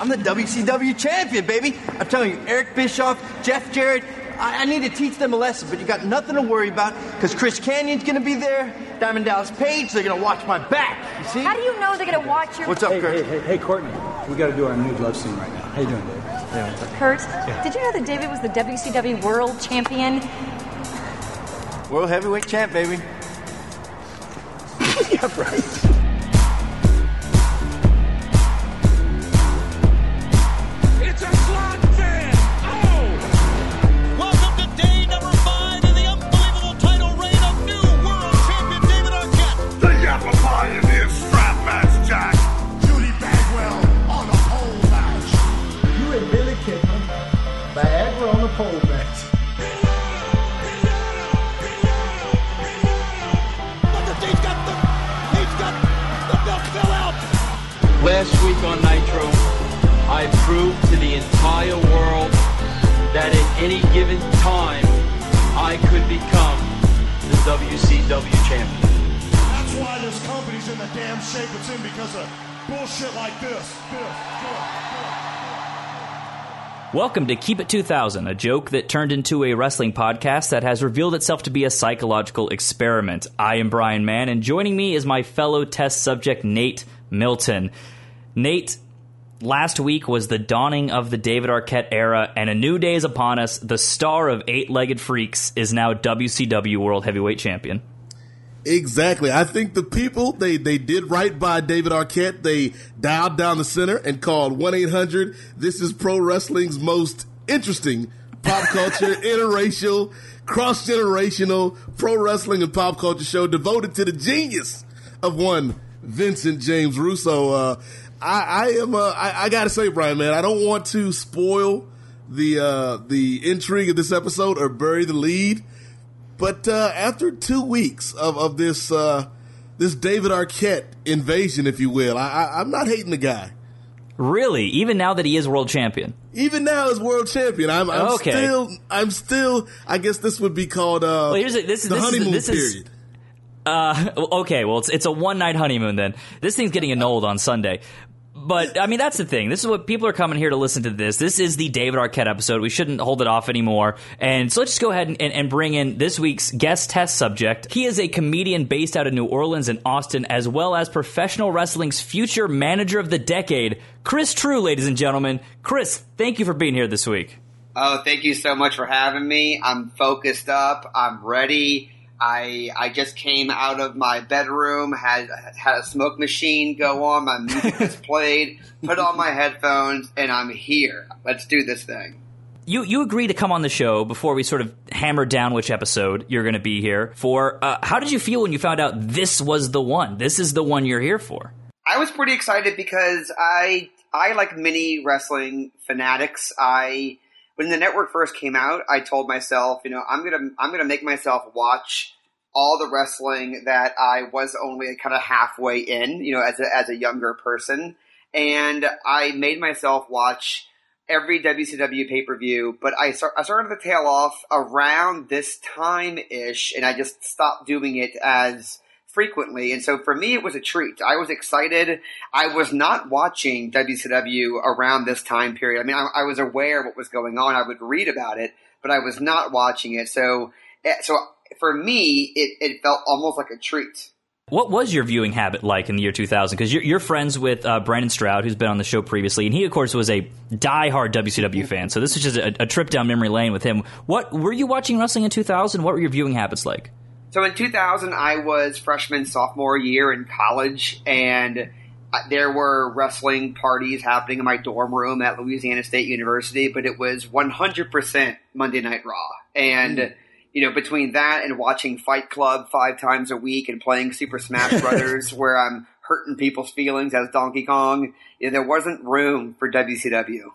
I'm the WCW champion, baby. I'm telling you, Eric Bischoff, Jeff Jarrett, I, I need to teach them a lesson, but you got nothing to worry about because Chris Kanyon's going to be there, Diamond Dallas Page, they're going to watch my back. You see? How do you know they're going to watch your... What's up, Hey, Kurt? hey, hey, hey, Courtney. We got to do our new love scene right now. How you doing, Dave? Yeah, what's up? Kurt, did you know that David was the WCW World Champion? World heavyweight champ, baby. yeah, right. Last week on Nitro, I proved to the entire world that at any given time, I could become the WCW champion. That's why this company's in the damn shape it's in because of bullshit like this. This, this, this. Welcome to Keep It 2000, a joke that turned into a wrestling podcast that has revealed itself to be a psychological experiment. I am Brian Mann, and joining me is my fellow test subject, Nate Milton. Nate, last week was the dawning of the David Arquette era, and a new day is upon us. The star of Eight Legged Freaks is now WCW World Heavyweight Champion. Exactly. I think the people they they did right by David Arquette. They dialed down the center and called one eight hundred. This is pro wrestling's most interesting pop culture, interracial, cross generational pro wrestling and pop culture show devoted to the genius of one Vincent James Russo. Uh, I, I am. Uh, I, I got to say, Brian, man, I don't want to spoil the uh, the intrigue of this episode or bury the lead. But uh, after two weeks of, of this uh, this David Arquette invasion, if you will, I, I, I'm not hating the guy. Really? Even now that he is world champion? Even now as world champion, I'm, I'm Okay. still I'm still. I guess this would be called uh, Well, here's a- this- the this is- honeymoon this is- period. Uh, okay, well, it's, it's a one night honeymoon then. This thing's getting annulled on Sunday. But, I mean, that's the thing. This is what people are coming here to listen to this. This is the David Arquette episode. We shouldn't hold it off anymore. And so let's just go ahead and, and, and bring in this week's guest test subject. He is a comedian based out of New Orleans and Austin, as well as professional wrestling's future manager of the decade, Chris True, ladies and gentlemen. Chris, thank you for being here this week. Oh, thank you so much for having me. I'm focused up. I'm ready. I I just came out of my bedroom, had had a smoke machine go on, my music played, put on my headphones, and I'm here. Let's do this thing. you you agreed to come on the show before we sort of hammered down which episode you're going to be here for. Uh, how did you feel when you found out this was the one? This is the one you're here for. I was pretty excited because I I like many wrestling fanatics. I when the network first came out, I told myself, you know, I'm gonna I'm gonna make myself watch all the wrestling that I was only kind of halfway in, you know, as a, as a younger person, and I made myself watch every WCW pay per view. But I start, I started to tail off around this time ish, and I just stopped doing it as frequently. And so for me, it was a treat. I was excited. I was not watching WCW around this time period. I mean, I, I was aware what was going on. I would read about it, but I was not watching it. So, eh, so for me, it, it felt almost like a treat. What was your viewing habit like in the year 2000? Because you're, you're friends with uh, Brandon Stroud, who's been on the show previously, and he, of course, was a diehard WCW fan. So this was just a, a trip down memory lane with him. What were you watching wrestling in 2000? What were your viewing habits like? So in 2000, I was freshman, sophomore year in college, and uh, there were wrestling parties happening in my dorm room at Louisiana State University, but it was 100% Monday Night Raw. And, you know, between that and watching Fight Club five times a week and playing Super Smash Brothers, where I'm hurting people's feelings as Donkey Kong, you know, there wasn't room for WCW.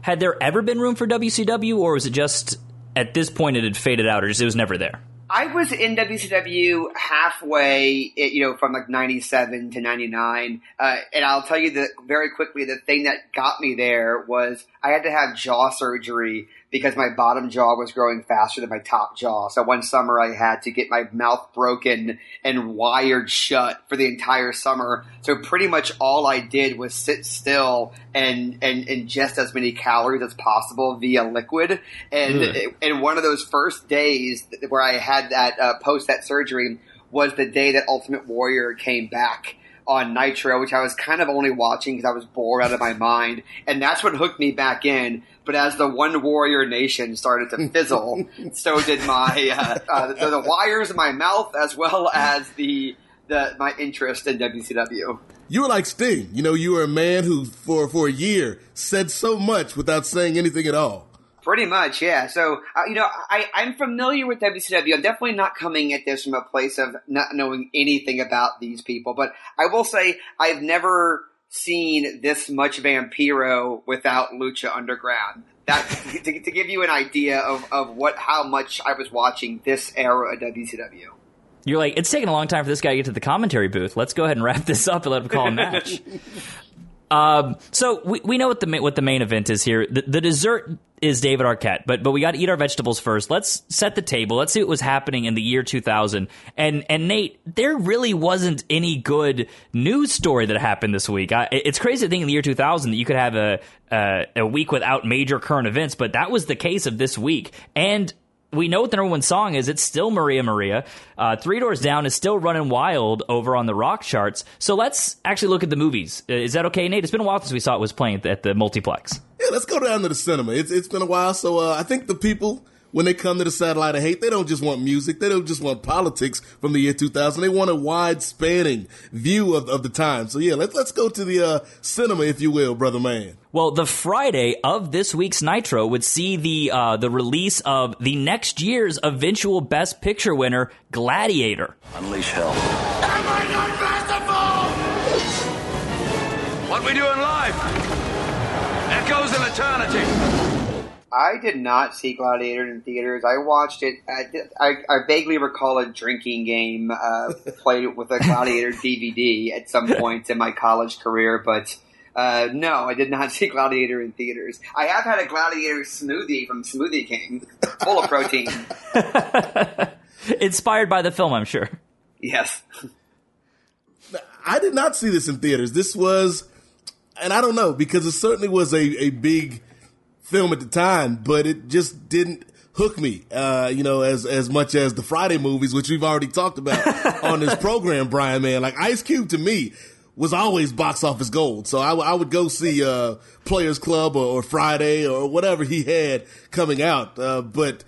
Had there ever been room for WCW, or was it just at this point it had faded out, or just it was never there? I was in WCW halfway, eh, you know, from like 97 to 99. Uh, and I'll tell you that very quickly, the thing that got me there was I had to have jaw surgery because my bottom jaw was growing faster than my top jaw. So one summer I had to get my mouth broken and wired shut for the entire summer. So pretty much all I did was sit still and, and ingest as many calories as possible via liquid. And, Ugh. and one of those first days where I had that uh, post that surgery was the day that Ultimate Warrior came back on Nitro, which I was kind of only watching because I was bored out of my mind, and that's what hooked me back in. But as the One Warrior Nation started to fizzle, so did my uh, uh, the, the wires in my mouth, as well as the the my interest in WCW. You were like Sting. You know, you were a man who, for for a year, said so much without saying anything at all. Pretty much, yeah. So, uh, you know, I, I'm familiar with WCW. I'm definitely not coming at this from a place of not knowing anything about these people, but I will say I've never seen this much Vampiro without Lucha Underground. That to, to give you an idea of, of what how much I was watching this era of WCW. You're like, it's taking a long time for this guy to get to the commentary booth. Let's go ahead and wrap this up and let him call a match. um, so we, we know what the what the main event is here. The, the dessert is David Arquette, but but we got to eat our vegetables first. Let's set the table. Let's see what was happening in the year 2000. And and Nate, there really wasn't any good news story that happened this week. I, it's crazy to think in the year 2000 that you could have a, a a week without major current events, but that was the case of this week. And we know what the number one song is. It's still Maria Maria. Uh, Three Doors Down is still running wild over on the rock charts. So let's actually look at the movies. Uh, Is that okay, Nate? It's been a while since we saw it was playing at the, at the multiplex. Yeah, let's go down to the cinema. It's it's been a while, so uh, I think the people when they come to the satellite of hate, they don't just want music. They don't just want politics from the year 2000. They want a wide spanning view of, of the time. So yeah, let's let's go to the uh, cinema, if you will, brother man. Well, the Friday of this week's Nitro would see the uh, the release of the next year's eventual Best Picture winner, Gladiator. Unleash hell. What we doing live? Echoes in eternity. I did not see Gladiator in theaters. I watched it. I, I, I vaguely recall a drinking game uh, played with a Gladiator DVD at some point in my college career, but uh, no, I did not see Gladiator in theaters. I have had a Gladiator smoothie from Smoothie King, full of protein. Inspired by the film, I'm sure. Yes. I did not see this in theaters. This was, and I don't know because it certainly was a, a big film at the time, but it just didn't hook me. Uh, you know, as as much as the Friday movies, which we've already talked about on this program, Brian. Man, like Ice Cube to me was always box office gold. So I, w- I would go see uh, Players Club or, or Friday or whatever he had coming out. Uh, but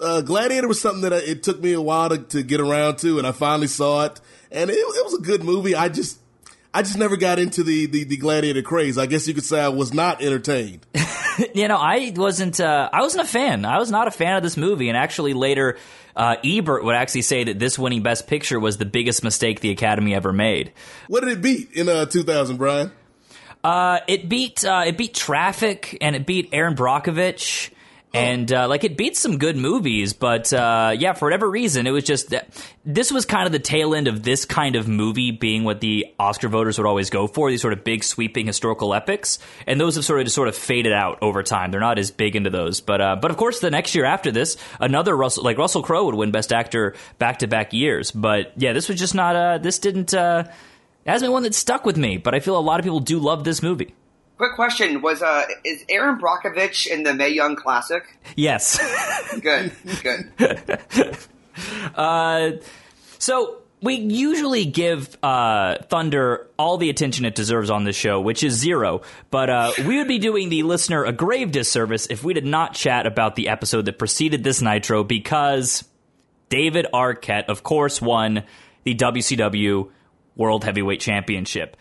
uh, Gladiator was something that I, it took me a while to, to get around to, and I finally saw it, and it, it was a good movie. I just, I just never got into the, the the Gladiator craze. I guess you could say I was not entertained. you know, I wasn't. Uh, I wasn't a fan. I was not a fan of this movie, and actually later, uh, Ebert would actually say that this winning Best Picture was the biggest mistake the Academy ever made. What did it beat in uh, 2000, Brian? Uh, it beat uh, it beat Traffic, and it beat Erin Brockovich. And uh, like it beat some good movies, but uh, yeah, for whatever reason, it was just this was kind of the tail end of this kind of movie being what the Oscar voters would always go for these sort of big sweeping historical epics, and those have sort of just sort of faded out over time. They're not as big into those, but uh, but of course, the next year after this, another Russell like Russell Crowe would win Best Actor back to back years. But yeah, this was just not. Uh, this didn't. Uh, it hasn't been one that stuck with me, but I feel a lot of people do love this movie. Quick question: Was uh, is Erin Brockovich in the Mae Young Classic? Yes. Good, good. Uh, so we usually give uh, Thunder all the attention it deserves on this show, which is zero. But uh, we would be doing the listener a grave disservice if we did not chat about the episode that preceded this Nitro because David Arquette, of course, won the WCW World Heavyweight Championship.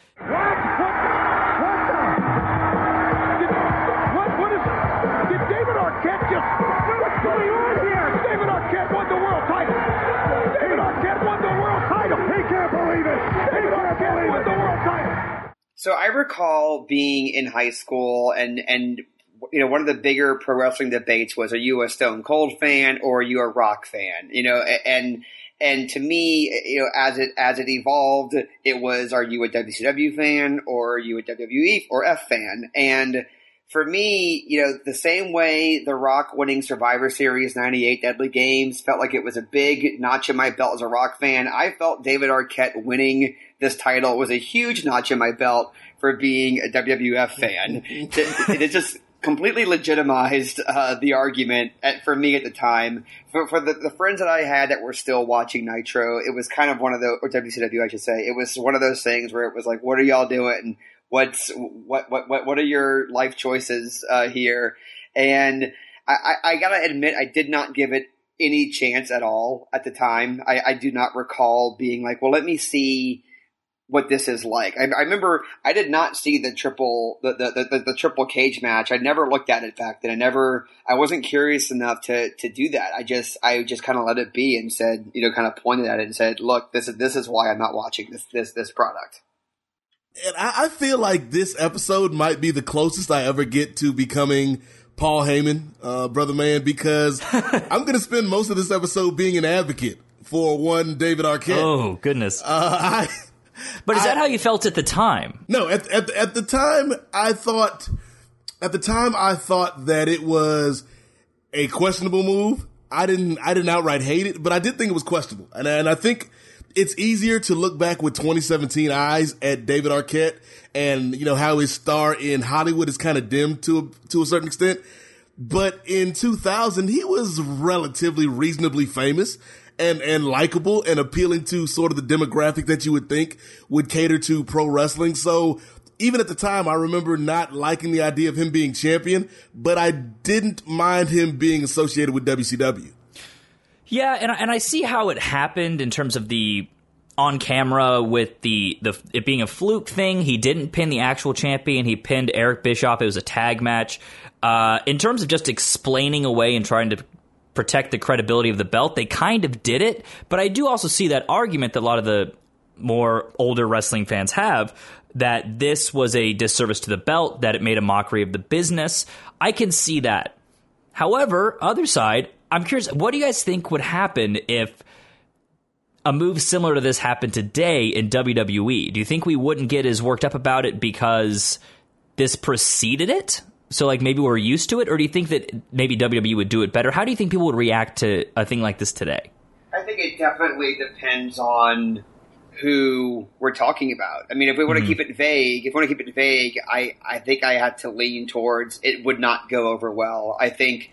So I recall being in high school and and you know one of the bigger pro wrestling debates was are you a Stone Cold fan or are you a Rock fan? You know, and and to me, you know, as it as it evolved, it was are you a WCW fan or are you a WWE or F fan? And for me, you know, the same way The Rock winning Survivor Series 98 Deadly Games felt like it was a big notch in my belt as a Rock fan, I felt David Arquette winning this title was a huge notch in my belt for being a WWF fan. it, it just completely legitimized uh, the argument at, for me at the time. For, for the, the, friends that I had that were still watching Nitro, it was kind of one of the, or WCW, I should say, it was one of those things where it was like, what are y'all doing? What's, what, what, what, are your life choices uh, here? And I, I, I gotta admit, I did not give it any chance at all at the time. I, I do not recall being like, well, let me see what this is like. I, I, remember I did not see the triple the, the, the, the, triple cage match. I never looked at it back then. I never I wasn't curious enough to to do that. I just I just kind of let it be and said you know kind of pointed at it and said, look, this is this is why I'm not watching this this this product. And I, I feel like this episode might be the closest I ever get to becoming Paul Heyman, uh, brother man, because I'm going to spend most of this episode being an advocate for one David Arquette. Oh goodness! Uh, I but is that how you felt at the time? No, at, at at the time I thought at the time I thought that it was a questionable move. I didn't I didn't outright hate it, but I did think it was questionable. And and I think it's easier to look back with 2017 eyes at David Arquette and you know how his star in Hollywood is kind of dimmed to a, to a certain extent. But in 2000, he was relatively reasonably famous and and likable and appealing to sort of the demographic that you would think would cater to pro wrestling. So even at the time, I remember not liking the idea of him being champion, but I didn't mind him being associated with WCW. Yeah, and and I see how it happened in terms of the on camera with the the it being a fluke thing. He didn't pin the actual champion. He pinned Eric Bischoff. It was a tag match. Uh, in terms of just explaining away and trying to protect the credibility of the belt. They kind of did it, but I do also see that argument that a lot of the more older wrestling fans have that this was a disservice to the belt, that it made a mockery of the business. I can see that. However, other side, I'm curious, what do you guys think would happen if a move similar to this happened today in WWE? Do you think we wouldn't get as worked up about it because this preceded it? so like maybe we're used to it, or do you think that maybe WWE would do it better? How do you think people would react to a thing like this today? I think it definitely depends on who we're talking about. I mean, if we want to mm-hmm. keep it vague, if we want to keep it vague, I, I think I had to lean towards it would not go over well. I think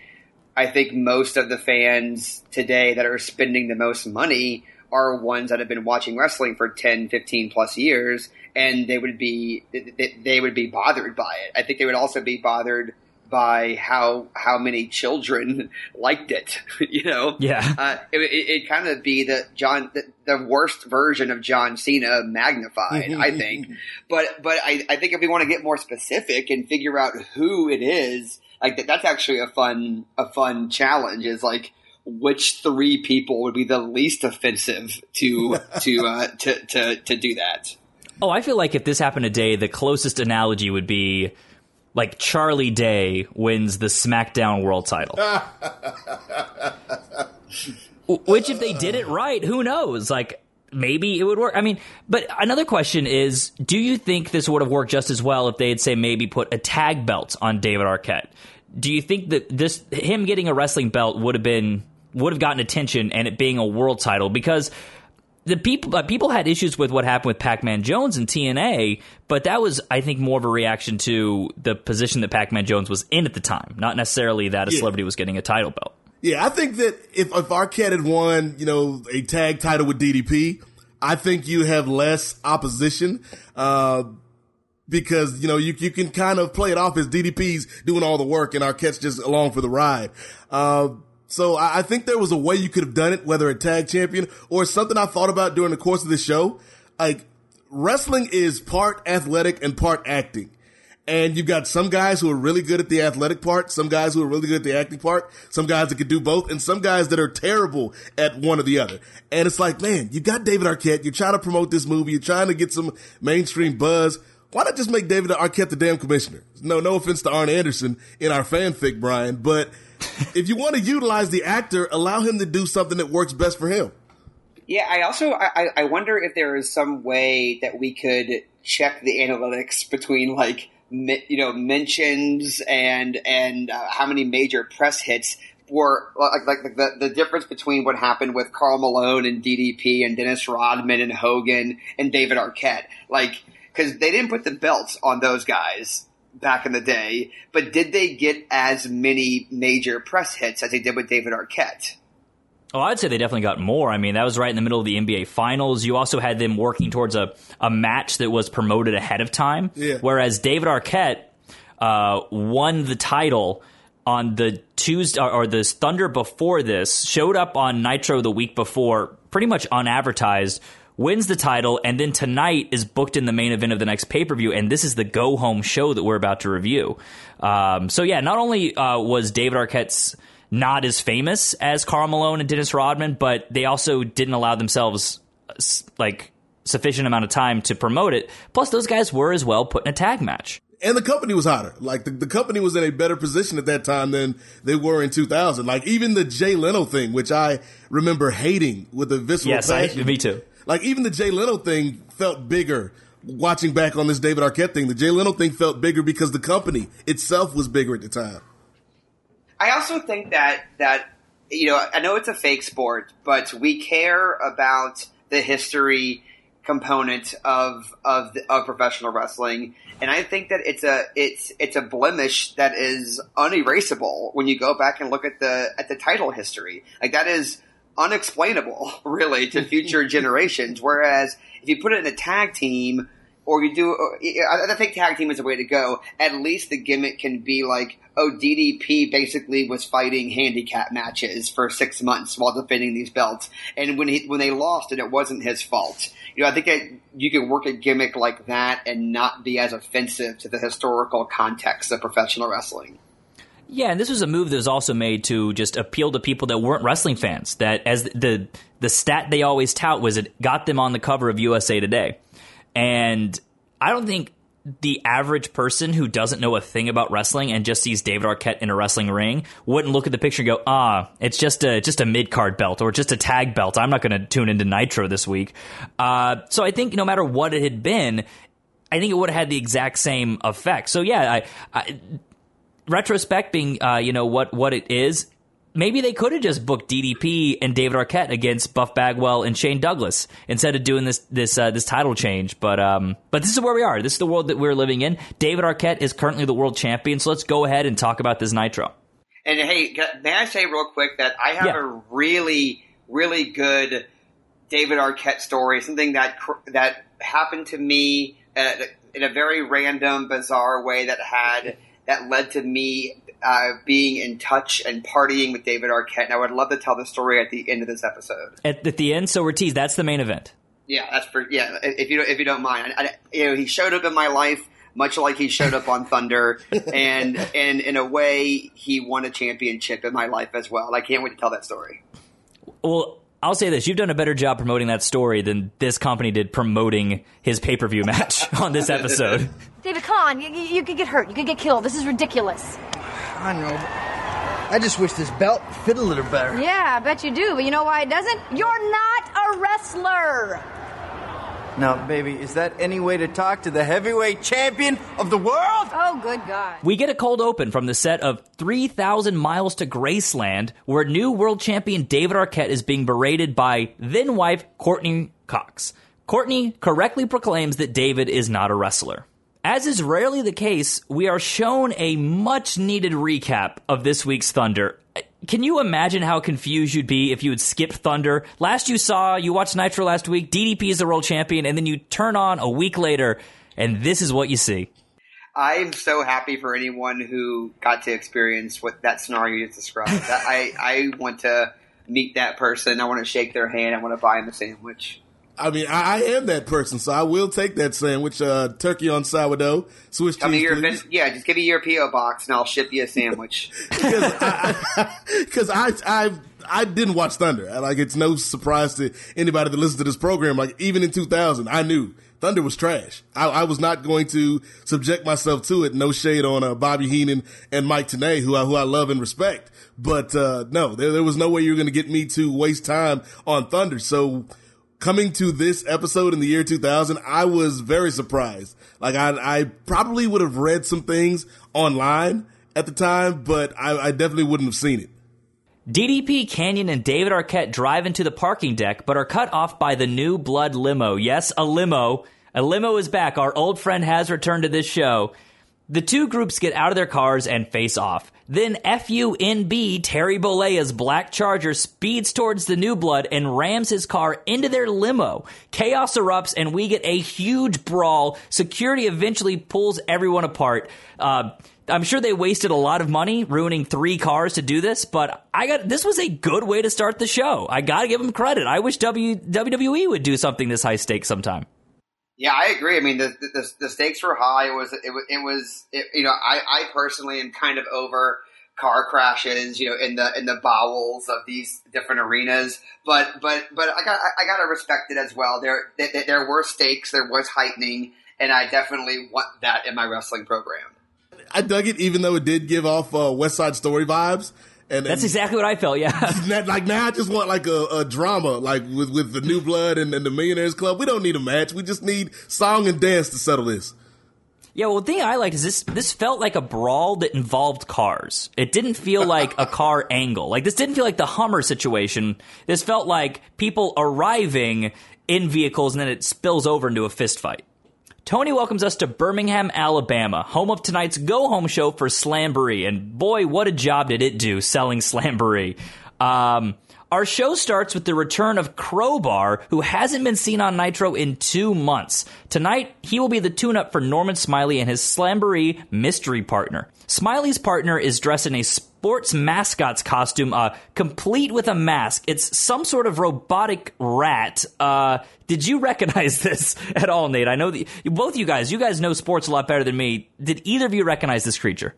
I think most of the fans today that are spending the most money are ones that have been watching wrestling for 10, 15 plus years, and they would be they would be bothered by it. I think they would also be bothered by how how many children liked it. you know, yeah, uh, it, it, it kind of be the John the, the, worst version of John Cena magnified. I think, but but I, I think if we want to get more specific and figure out who it is, like that, that's actually a fun a fun challenge. Is like which three people would be the least offensive to to uh, to, to to do that. Oh, I feel like if this happened today, the closest analogy would be like Charlie Day wins the SmackDown World Title. Which, if they did it right, who knows? Like maybe it would work. I mean, but another question is, do you think this would have worked just as well if they had say maybe put a tag belt on David Arquette? Do you think that this him getting a wrestling belt would have been would have gotten attention and it being a world title because the people uh, people had issues with what happened with Pac-Man Jones and TNA, but that was I think more of a reaction to the position that Pac-Man Jones was in at the time, not necessarily that a yeah. celebrity was getting a title belt. Yeah, I think that if if Arquette had won, you know, a tag title with DDP, I think you have less opposition. Uh, because you know you you can kind of play it off as DDP's doing all the work and Arquette's just along for the ride. Uh, so I, I think there was a way you could have done it, whether a tag champion or something I thought about during the course of the show. Like wrestling is part athletic and part acting. And you've got some guys who are really good at the athletic part, some guys who are really good at the acting part, some guys that can do both, and some guys that are terrible at one or the other. And it's like, man, you got David Arquette, you're trying to promote this movie, you're trying to get some mainstream buzz. Why not just make David Arquette the damn commissioner? No, no offense to Arn Anderson in our fanfic, Brian, but if you want to utilize the actor, allow him to do something that works best for him. Yeah, I also I, I wonder if there is some way that we could check the analytics between like mi- you know mentions and and uh, how many major press hits were like like the, the difference between what happened with Karl Malone and DDP and Dennis Rodman and Hogan and David Arquette. Like because they didn't put the belts on those guys back in the day but did they get as many major press hits as they did with David Arquette Oh, I'd say they definitely got more. I mean, that was right in the middle of the NBA Finals. You also had them working towards a, a match that was promoted ahead of time. Yeah. Whereas David Arquette uh, won the title on the Tuesday or, the Thunder before this, showed up on Nitro the week before, pretty much unadvertised, wins the title, and then tonight is booked in the main event of the next pay per view. And this is the go home show that we're about to review. Um, so, yeah, not only uh, was David Arquette's not as famous as Karl Malone and Dennis Rodman, but they also didn't allow themselves like sufficient amount of time to promote it. Plus, those guys were as well put in a tag match. and the company was hotter. Like the, the company was in a better position at that time than they were in 2000. Like even the Jay Leno thing, which I remember hating with a visceral Yes, I, passion. me too. Like even the Jay Leno thing felt bigger. Watching back on this David Arquette thing, the Jay Leno thing felt bigger because the company itself was bigger at the time. I also think that that you know I know it's a fake sport, but we care about the history component of of of professional wrestling, and I think that it's a it's it's a blemish that is unerasable when you go back and look at the at the title history. Like that is unexplainable, really, to future generations. Whereas if you put it in a tag team or you do, I I think tag team is the way to go. At least the gimmick can be like, oh, DDP basically was fighting handicap matches for six months while defending these belts, and when he when they lost, and it wasn't his fault. You know, I think you can work a gimmick like that and not be as offensive to the historical context of professional wrestling. Yeah, and this was a move that was also made to just appeal to people that weren't wrestling fans. That as the the stat they always tout was it got them on the cover of USA Today, and I don't think the average person who doesn't know a thing about wrestling and just sees David Arquette in a wrestling ring wouldn't look at the picture and go, ah, it's just a just a mid card belt or just a tag belt. I'm not going to tune into Nitro this week. Uh, so I think no matter what it had been, I think it would have had the exact same effect. So yeah, I, I retrospect being uh, you know what what it is maybe they could have just booked DDP and David Arquette against Buff Bagwell and Shane Douglas instead of doing this this uh, this title change but um but this is where we are this is the world that we're living in David Arquette is currently the world champion so let's go ahead and talk about this Nitro And hey, may I say real quick that I have Yeah. a really, really good David Arquette story. Something that cr- that happened to me uh, in a very random, bizarre way that had that led to me uh, being in touch and partying with David Arquette. And I would love to tell the story at the end of this episode. at, at the end so we're teased that's the main event Yeah, that's for yeah. If you don't, if you don't mind, I, I, you know, he showed up in my life much like he showed up on Thunder, and and in a way, he won a championship in my life as well. And I can't wait to tell that story. well I'll say this you've done a better job promoting that story than this company did promoting his pay-per-view match on this episode David, come on. You, you, you could get hurt. You could get killed. This is ridiculous. I know. I just wish this belt fit a little better. Yeah, I bet you do. But you know why it doesn't? You're not a wrestler. Now, baby, is that any way to talk to the heavyweight champion of the world? Oh, good God. We get a cold open from the set of 3,000 Miles to Graceland, where new world champion David Arquette is being berated by then wife Courteney Cox. Courtney correctly proclaims that David is not a wrestler. As is rarely the case, we are shown a much needed recap of this week's Thunder. Can you imagine how confused you'd be if you had skipped Thunder? Last you saw, you watched Nitro last week, DDP is the world champion, and then you turn on a week later, and this is what you see. I'm so happy for anyone who got to experience what that scenario you just described. I I want to meet that person. I want to shake their hand. I want to buy them a sandwich. I mean, I, I am that person, so I will take that sandwich. Uh, turkey on sourdough, Swiss Tell me cheese, your yeah. Just give me your PO box and I'll ship you a sandwich. Because I, I, I didn't watch Thunder. Like, it's no surprise to anybody that listens to this program. Like, even in 2000, I knew Thunder was trash. I, I was not going to subject myself to it. No shade on uh, Bobby Heenan and Mike Tenay, who I, who I love and respect. But uh, no, there, there was no way you were going to get me to waste time on Thunder. So coming to this episode in the year 2000, I was very surprised. Like I, I probably would have read some things online at the time, but I, I definitely wouldn't have seen it. DDP, Kanyon, and David Arquette drive into the parking deck, but are cut off by the new blood limo. Yes, a limo. A limo is back. Our old friend has returned to this show. The two groups get out of their cars and face off. Then FUNB, Terry Bollea's black charger, speeds towards the new blood and rams his car into their limo. Chaos erupts and we get a huge brawl. Security eventually pulls everyone apart. Uh, I'm sure they wasted a lot of money ruining three cars to do this, but I got this was a good way to start the show. I got to give them credit. I wish w, WWE would do something this high stakes sometime. Yeah, I agree. I mean, the the, the stakes were high. It was it, it was it, you know I, I personally am kind of over car crashes, you know, in the in the bowels of these different arenas. But but but I got I got to respect it as well. There, there there were stakes, there was heightening, and I definitely want that in my wrestling program. I dug it, even though it did give off uh, West Side Story vibes. And That's and exactly what I felt. Yeah. like now, I just want like a, a drama, like with with the New Blood and, and the Millionaires Club. We don't need a match. We just need song and dance to settle this. Yeah, well, the thing I liked is this. This felt like a brawl that involved cars. It didn't feel like a car angle. Like this didn't feel like the Hummer situation. This felt like people arriving in vehicles and then it spills over into a fist fight. Tony welcomes us to Birmingham, Alabama, home of tonight's go home show for Slamboree. And boy, what a job did it do selling Slamboree. Um, our show starts with the return of Crowbar, who hasn't been seen on Nitro in two months. Tonight, he will be the tune up for Norman Smiley and his Slamboree mystery partner. Smiley's partner is dressed in a sports mascot's costume, uh, complete with a mask. It's some sort of robotic rat. Uh, did you recognize this at all, Nate? I know that both you guys, you guys know sports a lot better than me. Did either of you recognize this creature?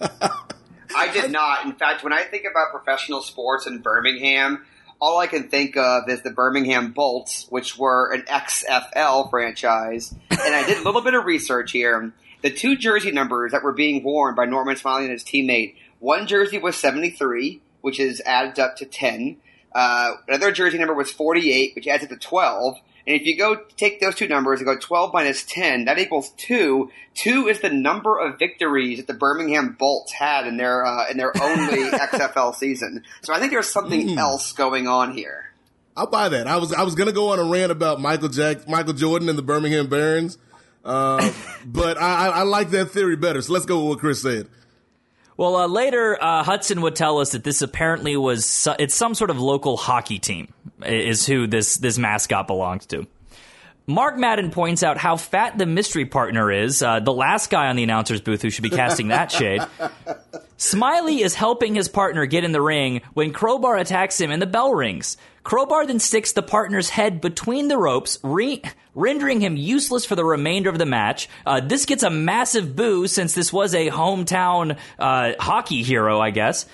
I did not. In fact, when I think about professional sports in Birmingham, all I can think of is the Birmingham Bolts, which were an XFL franchise. And I did a little bit of research here. The two jersey numbers that were being worn by Norman Smiley and his teammate, one jersey was 73, which is added up to 10. Uh, another jersey number was 48, which adds up to 12. And if you go take those two numbers and go 12 minus 10, that equals 2. 2 is the number of victories that the Birmingham Bolts had in their uh, in their only XFL season. So I think there's something else going on here. I'll buy that. I was I was gonna go on a rant about Michael Jack, Michael Jordan and the Birmingham Barons, uh, but I, I like that theory better. So let's go with what Chris said. Well, uh, later uh, Hudson would tell us that this apparently was su- it's some sort of local hockey team is who this this mascot belongs to. Mark Madden points out how fat the mystery partner is, uh, the last guy on the announcer's booth who should be casting that shade. Smiley is helping his partner get in the ring when Crowbar attacks him and the bell rings. Crowbar then sticks the partner's head between the ropes, re- rendering him useless for the remainder of the match. Uh, this gets a massive boo since this was a hometown uh, hockey hero, I guess.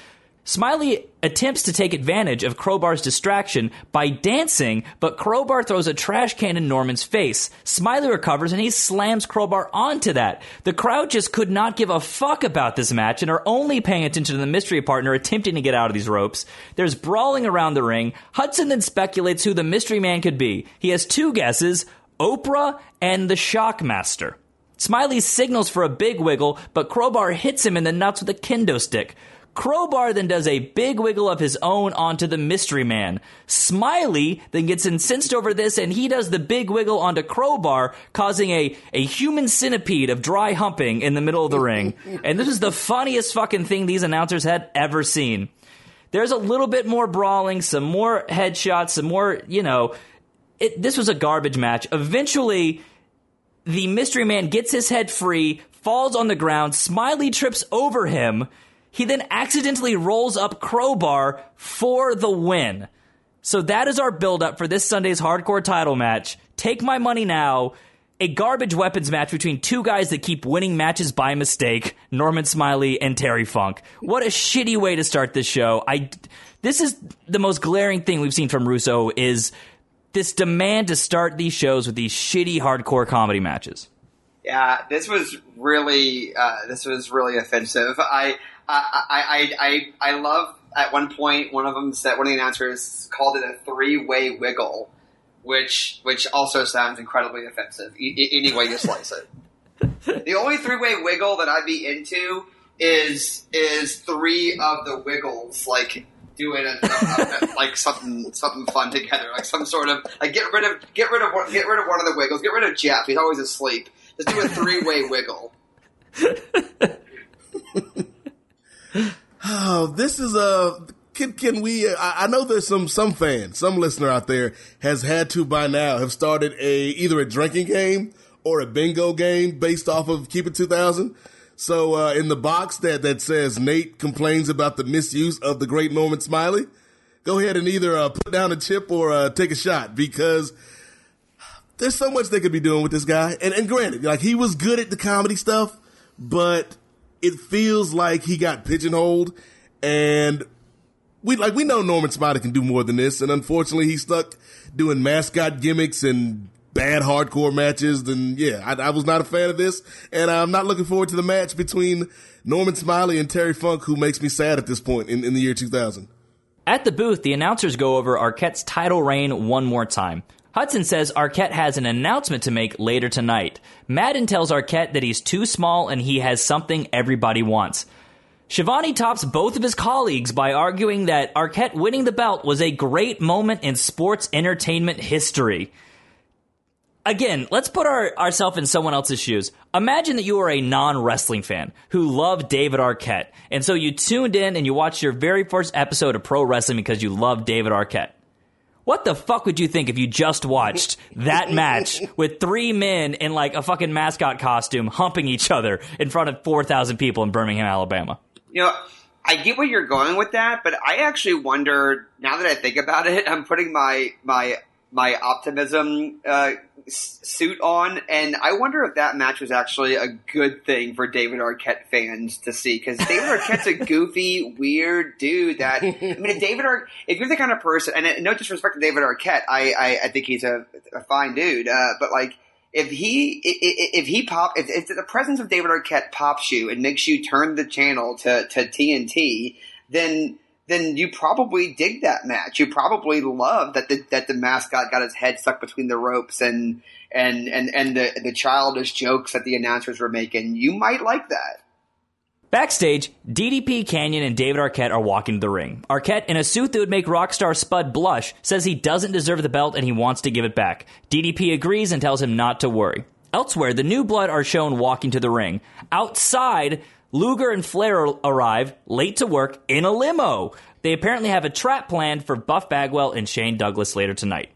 Smiley attempts to take advantage of Crowbar's distraction by dancing, but Crowbar throws a trash can in Norman's face. Smiley recovers and he slams Crowbar onto that. The crowd just could not give a fuck about this match and are only paying attention to the mystery partner attempting to get out of these ropes. There's brawling around the ring. Hudson then speculates who the mystery man could be. He has two guesses Oprah and the Shockmaster. Smiley signals for a big wiggle, but Crowbar hits him in the nuts with a kendo stick. Crowbar then does a big wiggle of his own onto the mystery man. Smiley then gets incensed over this and he does the big wiggle onto Crowbar, causing a, a human centipede of dry humping in the middle of the ring. And this is the funniest fucking thing these announcers had ever seen. There's a little bit more brawling, some more headshots, some more, you know, it, this was a garbage match. Eventually, the mystery man gets his head free, falls on the ground, Smiley trips over him. He then accidentally rolls up Crowbar for the win. So that is our build up for this Sunday's hardcore title match. Take my money now. A garbage weapons match between two guys that keep winning matches by mistake, Norman Smiley and Terry Funk. What a shitty way to start this show. I this is the most glaring thing we've seen from Russo is this demand to start these shows with these shitty hardcore comedy matches. Yeah, this was really uh, this was really offensive. I I, I I I love at one point one of them said one of the announcers called it a three way wiggle, which which also sounds incredibly offensive. E- any way you slice it. the only three way wiggle that I'd be into is is three of the wiggles, like doing a, a- a- like something something fun together, like some sort of like get rid of get rid of one, get rid of one of the wiggles, get rid of Jeff. He's always asleep. Just do a three way wiggle. Oh, this is a. Can can we? I, I know there's some some fan, some listener out there has had to by now have started a either a drinking game or a bingo game based off of Keep It 2000. So uh, in the box that that says Nate complains about the misuse of the great Norman Smiley, go ahead and either uh, put down a chip or uh, take a shot because there's so much they could be doing with this guy. And, and granted, like he was good at the comedy stuff, but it feels like he got pigeonholed and we like we know Norman Smiley can do more than this, and unfortunately he's stuck doing mascot gimmicks and bad hardcore matches. Then yeah, I, I was not a fan of this, and I'm not looking forward to the match between Norman Smiley and Terry Funk, who makes me sad at this point in, in the year 2000. At the booth, the announcers go over Arquette's title reign one more time. Hudson says Arquette has an announcement to make later tonight. Madden tells Arquette that he's too small and he has something everybody wants. Schiavone tops both of his colleagues by arguing that Arquette winning the belt was a great moment in sports entertainment history. Again, let's put our, ourselves in someone else's shoes. Imagine that you are a non wrestling fan who loved David Arquette, and so you tuned in and you watched your very first episode of pro wrestling because you loved David Arquette. What the fuck would you think if you just watched that match with three men in like a fucking mascot costume humping each other in front of 4,000 people in Birmingham, Alabama? You know, I get where you're going with that, but I actually wonder. Now that I think about it, I'm putting my my my optimism uh, suit on, and I wonder if that match was actually a good thing for David Arquette fans to see because David Arquette's a goofy, weird dude. That I mean, if David Ar- if you're the kind of person, and no disrespect to David Arquette, I I, I think he's a, a fine dude, uh, but like if he if he pop if, if the presence of David Arquette pops you and makes you turn the channel to to TNT, then then you probably dig that match. You probably love that the that the mascot got his head stuck between the ropes and and and and the the childish jokes that the announcers were making. You might like that. Backstage, DDP Kanyon and David Arquette are walking to the ring. Arquette, in a suit that would make rockstar Spud blush, says he doesn't deserve the belt and he wants to give it back. DDP agrees and tells him not to worry. Elsewhere, the new blood are shown walking to the ring. Outside, Luger and Flair arrive late to work in a limo. They apparently have a trap planned for Buff Bagwell and Shane Douglas later tonight.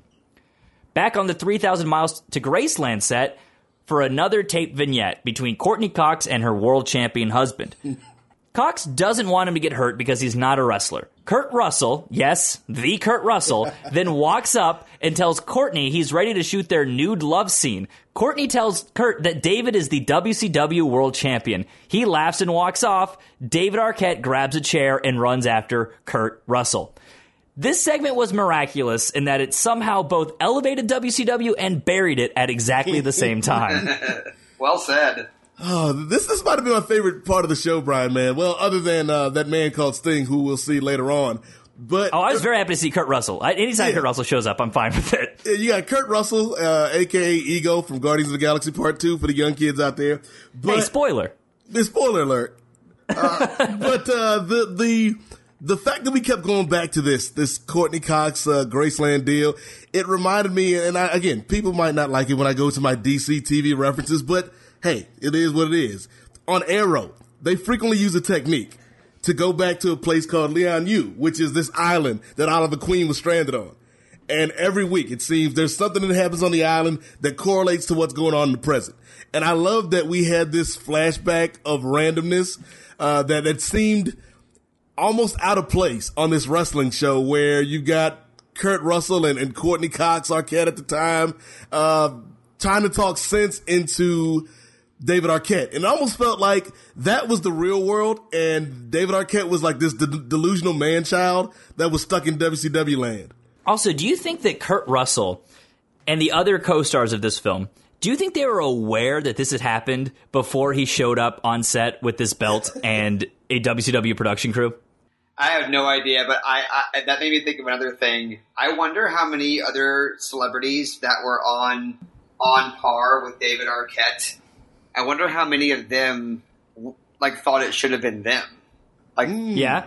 Back on the 3,000 miles to Graceland set for another tape vignette between Courteney Cox and her world champion husband. Cox doesn't want him to get hurt because he's not a wrestler. Kurt Russell, yes, the Kurt Russell, then walks up and tells Courtney he's ready to shoot their nude love scene. Courtney tells Kurt that David is the WCW world champion. He laughs and walks off. David Arquette grabs a chair and runs after Kurt Russell. This segment was miraculous in that it somehow both elevated WCW and buried it at exactly the same time. Well said. Oh, this this might have been my favorite part of the show, Brian. Man, well, other than uh, that man called Sting, who we'll see later on. But Oh, I was very happy to see Kurt Russell. I, anytime Yeah. Kurt Russell shows up, I'm fine with it. Yeah, you got Kurt Russell, uh, aka Ego from Guardians of the Galaxy Part Two for the young kids out there. But hey, spoiler. spoiler alert. Uh, but uh, the the the fact that we kept going back to this this Courteney Cox uh, Graceland deal, it reminded me. And I, again, people might not like it when I go to my DC TV references, but hey, it is what it is. On Arrow, they frequently use a technique to go back to a place called Lian Yu, which is this island that Oliver Queen was stranded on. And every week, it seems there's something that happens on the island that correlates to what's going on in the present. And I love that we had this flashback of randomness uh, that that seemed almost out of place on this wrestling show where you got Kurt Russell and, and Courteney Cox Arquette at the time uh, trying to talk sense into David Arquette. And it almost felt like that was the real world, and David Arquette was like this de- delusional man child that was stuck in WCW land. Also, do you think that Kurt Russell and the other co-stars of this film, do you think they were aware that this had happened before he showed up on set with this belt and a WCW production crew? I have no idea, but I, I that made me think of another thing. I wonder how many other celebrities that were on on par with David Arquette. I wonder how many of them like thought it should have been them. Like, Yeah.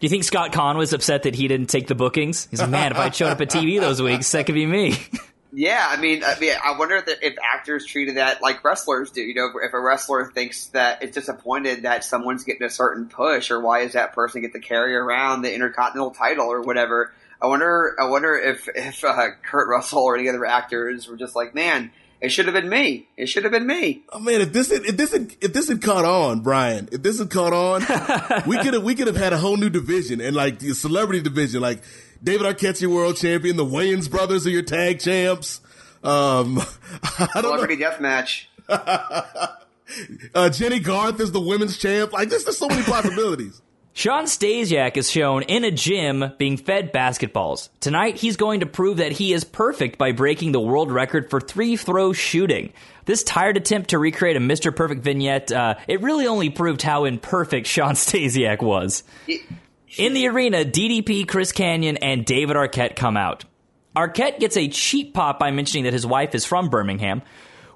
Do you think Scott Caan was upset that he didn't take the bookings? He's like, man, if I'd showed up at TV those weeks, that could be me. yeah. I mean, I mean, I wonder if, if actors treated that like wrestlers do. You know, if a wrestler thinks that it's disappointed that someone's getting a certain push, or why does that person get to carry around the Intercontinental title or whatever? I wonder. I wonder if if uh, Kurt Russell or any other actors were just like, man. It should have been me. It should have been me. Oh man, if this had, if this had, if this had caught on, Brian, if this had caught on, we could have we could have had a whole new division and like the celebrity division, like David Arquette's your world champion, the Wayans brothers are your tag champs. Um, I don't Celebrity death match. uh, Jennie Garth is the women's champ. Like there's, there's so many possibilities. Sean Stasiak is shown in a gym being fed basketballs. Tonight, he's going to prove that he is perfect by breaking the world record for three throw shooting. This tired attempt to recreate a Mr. Perfect vignette, uh, it really only proved how imperfect Sean Stasiak was. In the arena, DDP, Chris Kanyon, and David Arquette come out. Arquette gets a cheap pop by mentioning that his wife is from Birmingham.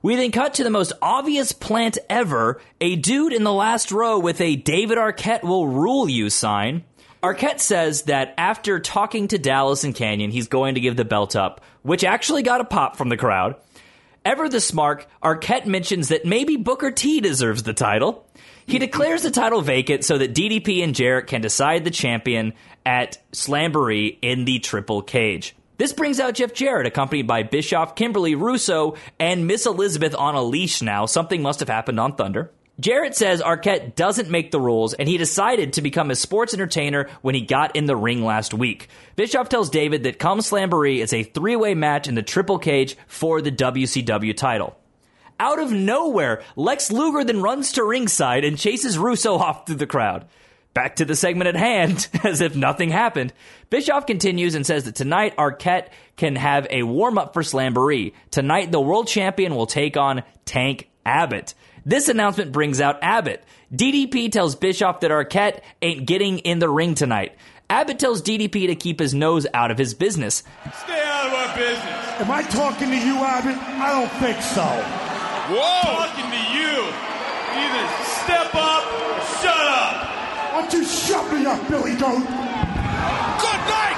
We then cut to the most obvious plant ever a dude in the last row with a David Arquette will rule you sign. Arquette says that after talking to Dallas and Kanyon, he's going to give the belt up, which actually got a pop from the crowd. Ever the smart, Arquette mentions that maybe Booker T deserves the title. He declares the title vacant so that DDP and Jarrett can decide the champion at Slamboree in the triple cage. This brings out Jeff Jarrett, accompanied by Bischoff, Kimberly Russo, and Miss Elizabeth on a leash now. Something must have happened on Thunder. Jarrett says Arquette doesn't make the rules, and he decided to become a sports entertainer when he got in the ring last week. Bischoff tells David that come Slamboree, is a three way match in the triple cage for the WCW title. Out of nowhere, Lex Luger then runs to ringside and chases Russo off through the crowd. Back to the segment at hand, as if nothing happened. Bischoff continues and says that tonight Arquette can have a warm up for Slamboree. Tonight, the world champion will take on Tank Abbott. This announcement brings out Abbott. DDP tells Bischoff that Arquette ain't getting in the ring tonight. Abbott tells DDP to keep his nose out of his business. Stay out of our business. Am I talking to you, Abbott? I don't think so. Whoa! I'm talking to you. Either step up or shut up. Why don't you shut me up, Billy Goat? Good night!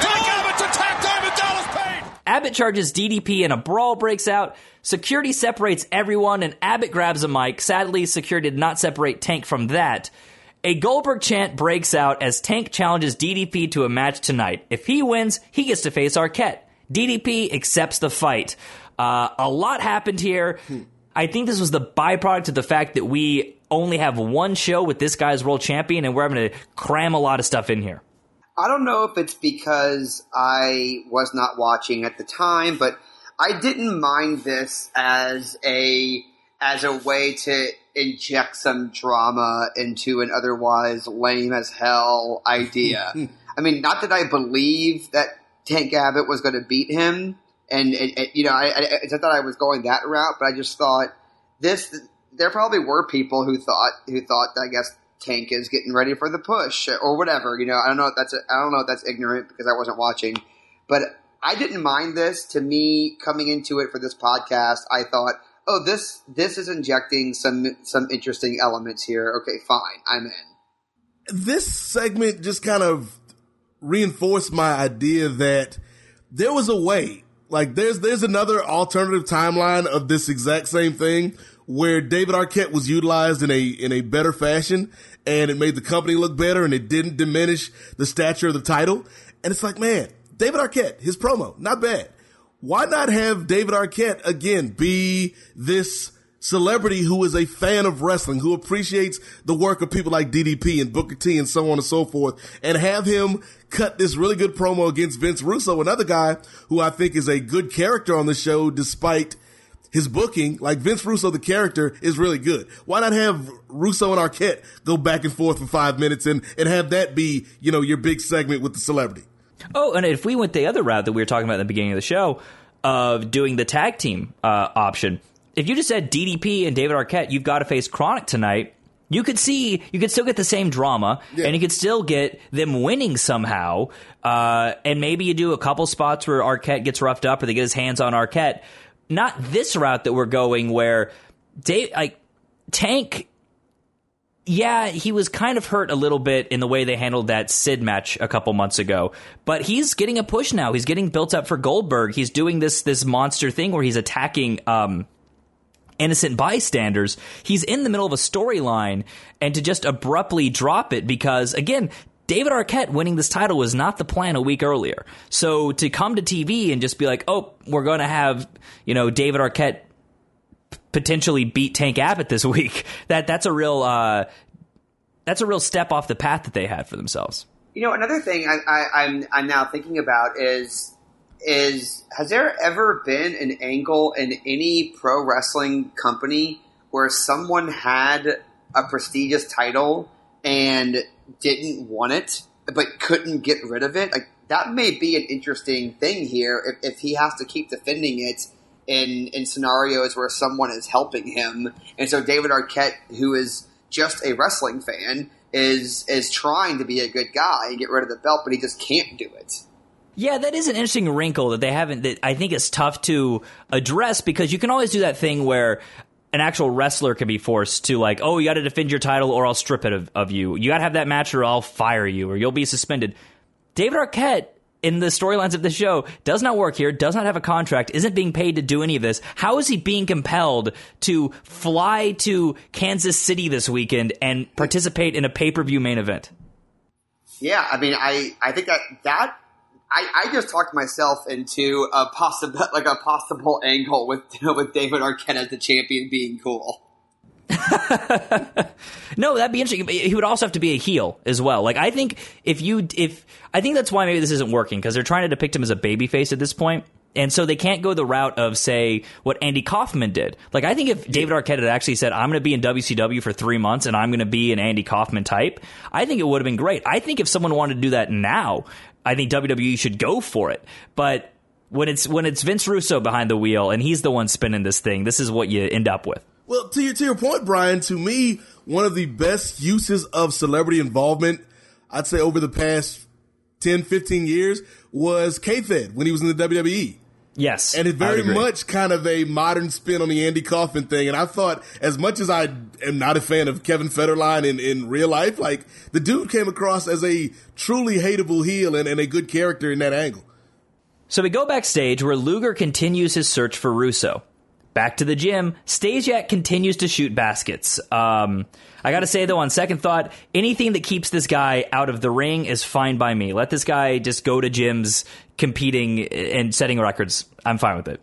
Tank Abbott's attack Diamond Dallas Page! Abbott charges DDP and a brawl breaks out. Security separates everyone and Abbott grabs a mic. Sadly, security did not separate Tank from that. A Goldberg chant breaks out as Tank challenges DDP to a match tonight. If he wins, he gets to face Arquette. DDP accepts the fight. Uh, a lot happened here. I think this was the byproduct of the fact that we only have one show with this guy's world champion and we're having to cram a lot of stuff in here. I don't know if it's because I was not watching at the time, but I didn't mind this as a as a way to inject some drama into an otherwise lame as hell idea. I mean, not that I believe that Tank Abbott was going to beat him, and, and, and, you know, I, I, it's not that I was going that route, but I just thought this. There probably were people who thought who thought I guess Tank is getting ready for the push or whatever. You know, I don't know if that's I don't know if that's ignorant because I wasn't watching, but I didn't mind this. To me, coming into it for this podcast, I thought, oh, this this is injecting some some interesting elements here. Okay, fine, I'm in. This segment just kind of reinforced my idea that there was a way. Like there's there's another alternative timeline of this exact same thing where David Arquette was utilized in a in a better fashion and it made the company look better and it didn't diminish the stature of the title. And it's like, man, David Arquette, his promo, not bad. Why not have David Arquette again be this celebrity who is a fan of wrestling, who appreciates the work of people like DDP and Booker T and so on and so forth, and have him cut this really good promo against Vince Russo, another guy who I think is a good character on the show despite his booking, like Vince Russo, the character, is really good. Why not have Russo and Arquette go back and forth for five minutes and, and have that be, you know, your big segment with the celebrity? Oh, and if we went the other route that we were talking about at the beginning of the show of doing the tag team uh, option, if you just said DDP and David Arquette, you've got to face Kronik tonight. You could see, you could still get the same drama, Yeah. and you could still get them winning somehow. Uh, and maybe you do a couple spots where Arquette gets roughed up, or they get his hands on Arquette. Not this route that we're going, where Dave, like Tank. Yeah, he was kind of hurt a little bit in the way they handled that Sid match a couple months ago, but he's getting a push now. He's getting built up for Goldberg. He's doing this this monster thing where he's attacking um, innocent bystanders. He's in the middle of a storyline, and to just abruptly drop it because, again, David Arquette winning this title was not the plan a week earlier. So to come to TV and just be like, oh, we're going to have, you know, David Arquette potentially beat Tank Abbott this week, that that's a real. Uh, that's a real step off the path that they had for themselves. You know, another thing I, I, I'm I'm now thinking about is is has there ever been an angle in any pro wrestling company where someone had a prestigious title and didn't want it but couldn't get rid of it? Like that may be an interesting thing here if, if he has to keep defending it in in scenarios where someone is helping him. And so David Arquette, who is just a wrestling fan, is is trying to be a good guy and get rid of the belt, but he just can't do it. Yeah, that is an interesting wrinkle that they haven't. That I think is tough to address because you can always do that thing where an actual wrestler can be forced to like, oh, you got to defend your title or I'll strip it of, of you. You got to have that match or I'll fire you or you'll be suspended. David Arquette in the storylines of the show does not work here, does not have a contract, isn't being paid to do any of this. How is he being compelled to fly to Kansas City this weekend and participate in a pay per view main event? Yeah, I mean, I I think that that I, I just talked myself into a possible like a possible angle with with David Arquette as the champion being cool. No, that'd be interesting. He would also have to be a heel as well. Like I think if you if I think that's why maybe this isn't working because they're trying to depict him as a babyface at this point. And so they can't go the route of say what Andy Kaufman did. Like I think if David Arquette had actually said, "I'm going to be in WCW for three months and I'm going to be an Andy Kaufman type," I think it would have been great. I think if someone wanted to do that now, I think WWE should go for it. But when it's when it's Vince Russo behind the wheel and he's the one spinning this thing, this is what you end up with. Well, to your, to your point, Brian, to me, one of the best uses of celebrity involvement, I'd say over the past 10, 15 years, was K-Fed when he was in the WWE. Yes, And it's I would very much kind of a modern spin on the Andy Kaufman thing. And I thought, as much as I am not a fan of Kevin Federline in, in real life, like the dude came across as a truly hateable heel and, and a good character in that angle. So we go backstage where Luger continues his search for Russo. Back to the gym, Stasiak continues to shoot baskets. Um, I gotta say though, on second thought, anything that keeps this guy out of the ring is fine by me. Let this guy just go to gyms competing and setting records. I'm fine with it.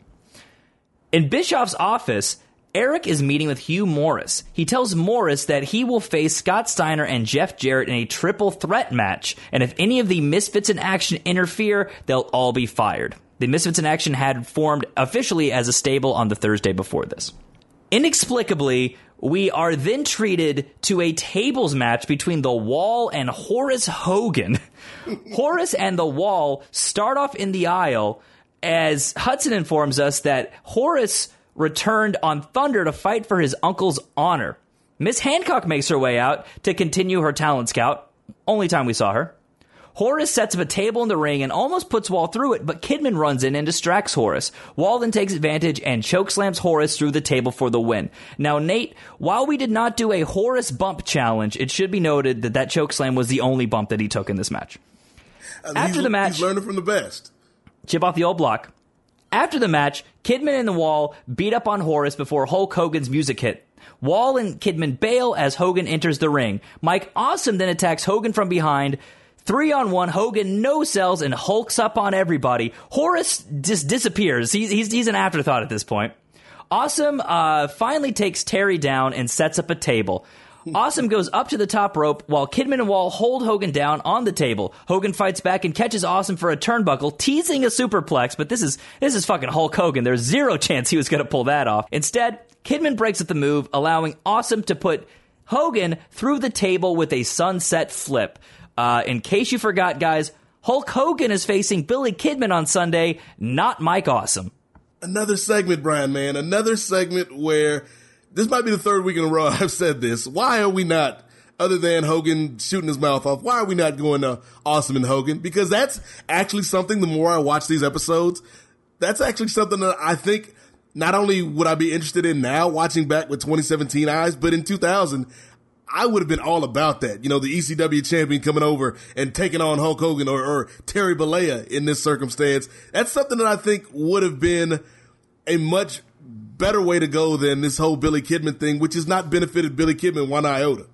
In Bischoff's office, Eric is meeting with Hugh Morris. He tells Morris that he will face Scott Steiner and Jeff Jarrett in a triple threat match, and if any of the Misfits in Action interfere, they'll all be fired. The Misfits in Action had formed officially as a stable on the Thursday before this. Inexplicably, we are then treated to a tables match between the Wall and Horace Hogan. Horace and the Wall start off in the aisle as Hudson informs us that Horace returned on Thunder to fight for his uncle's honor. Miss Hancock makes her way out to continue her talent scout. Only time we saw her. Horace sets up a table in the ring and almost puts Wall through it, but Kidman runs in and distracts Horace. Wall then takes advantage and chokeslams Horace through the table for the win. Now, Nate, while we did not do a Horace bump challenge, it should be noted that that chokeslam was the only bump that he took in this match. After the match- he's learning from the best. Chip off the old block. After the match, Kidman and the Wall beat up on Horace before Hulk Hogan's music hit. Wall and Kidman bail as Hogan enters the ring. Mike Awesome then attacks Hogan from behind. Three on one, Hogan no sells and hulks up on everybody. Horace just disappears. He's, he's, he's an afterthought at this point. Awesome uh, finally takes Terry down and sets up a table. Awesome goes up to the top rope while Kidman and Wall hold Hogan down on the table. Hogan fights back and catches Awesome for a turnbuckle, teasing a superplex, but this is this is fucking Hulk Hogan. There's zero chance he was going to pull that off. Instead, Kidman breaks up the move, allowing Awesome to put Hogan through the table with a sunset flip. Uh, in case you forgot, guys, Hulk Hogan is facing Billy Kidman on Sunday, not Mike Awesome. another segment, Brian, man. Another segment where this might be the third week in a row I've said this. Why are we not, other than Hogan shooting his mouth off, why are we not going to Awesome and Hogan? Because that's actually something, the more I watch these episodes, that's actually something that I think not only would I be interested in now watching back with 2017 eyes, but in 2000, I would have been all about that. You know, the ECW champion coming over and taking on Hulk Hogan or, or Terry Bollea in this circumstance. That's something that I think would have been a much better way to go than this whole Billy Kidman thing, which has not benefited Billy Kidman one iota.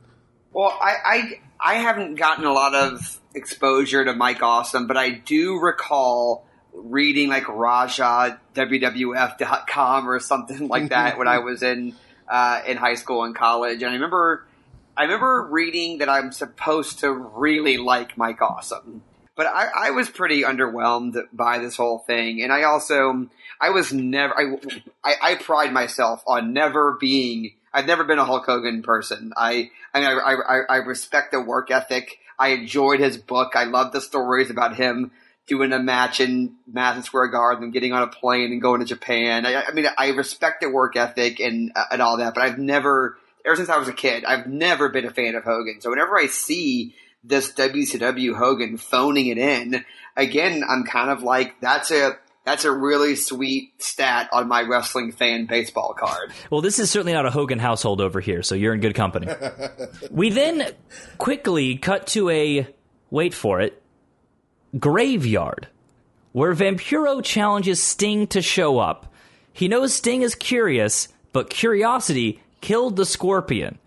Well, I, I I haven't gotten a lot of exposure to Mike Awesome, but I do recall reading like Raja WWF.com or something like that when I was in uh, in high school and college, and I remember I remember reading that I'm supposed to really like Mike Awesome, but I, I was pretty underwhelmed by this whole thing, and I also I was never I, I I pride myself on never being I've never been a Hulk Hogan person. I I mean, I, I, I respect the work ethic. I enjoyed his book. I love the stories about him doing a match in Madison Square Garden and getting on a plane and going to Japan. I, I mean, I respect the work ethic and and all that, but I've never, ever since I was a kid, I've never been a fan of Hogan. So whenever I see this WCW Hogan phoning it in, again, I'm kind of like, that's a that's a really sweet stat on my wrestling fan baseball card. Well, this is certainly not a Hogan household over here, so you're in good company. we then quickly cut to a wait for it graveyard where Vampiro challenges Sting to show up. He knows Sting is curious, but curiosity killed the scorpion.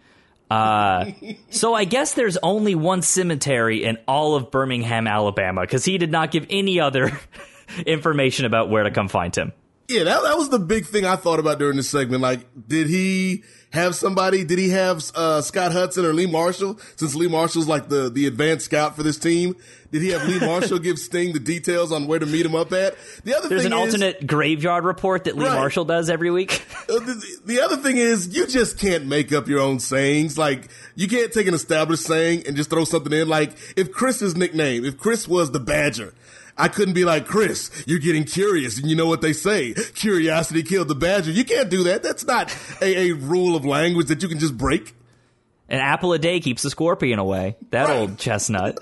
Uh, so I guess there's only one cemetery in all of Birmingham, Alabama, because he did not give any other information about where to come find him. Yeah, that, that was the big thing I thought about during this segment. Like, did he have somebody? Did he have uh, Scott Hudson or Lee Marshall? Since Lee Marshall's like the the advanced scout for this team, did he have Lee Marshall give Sting the details on where to meet him up at? The other There's an is, alternate graveyard report that Lee Right. Marshall does every week. Uh, the, the other thing is you just can't make up your own sayings. Like you can't take an established saying and just throw something in. Like if Chris's nickname, if Chris was the Badger, I couldn't be like Chris. You're getting curious, and you know what they say: curiosity killed the Badger. You can't do that. That's not a, a rule of language that you can just break. An apple a day keeps the scorpion away. That old chestnut.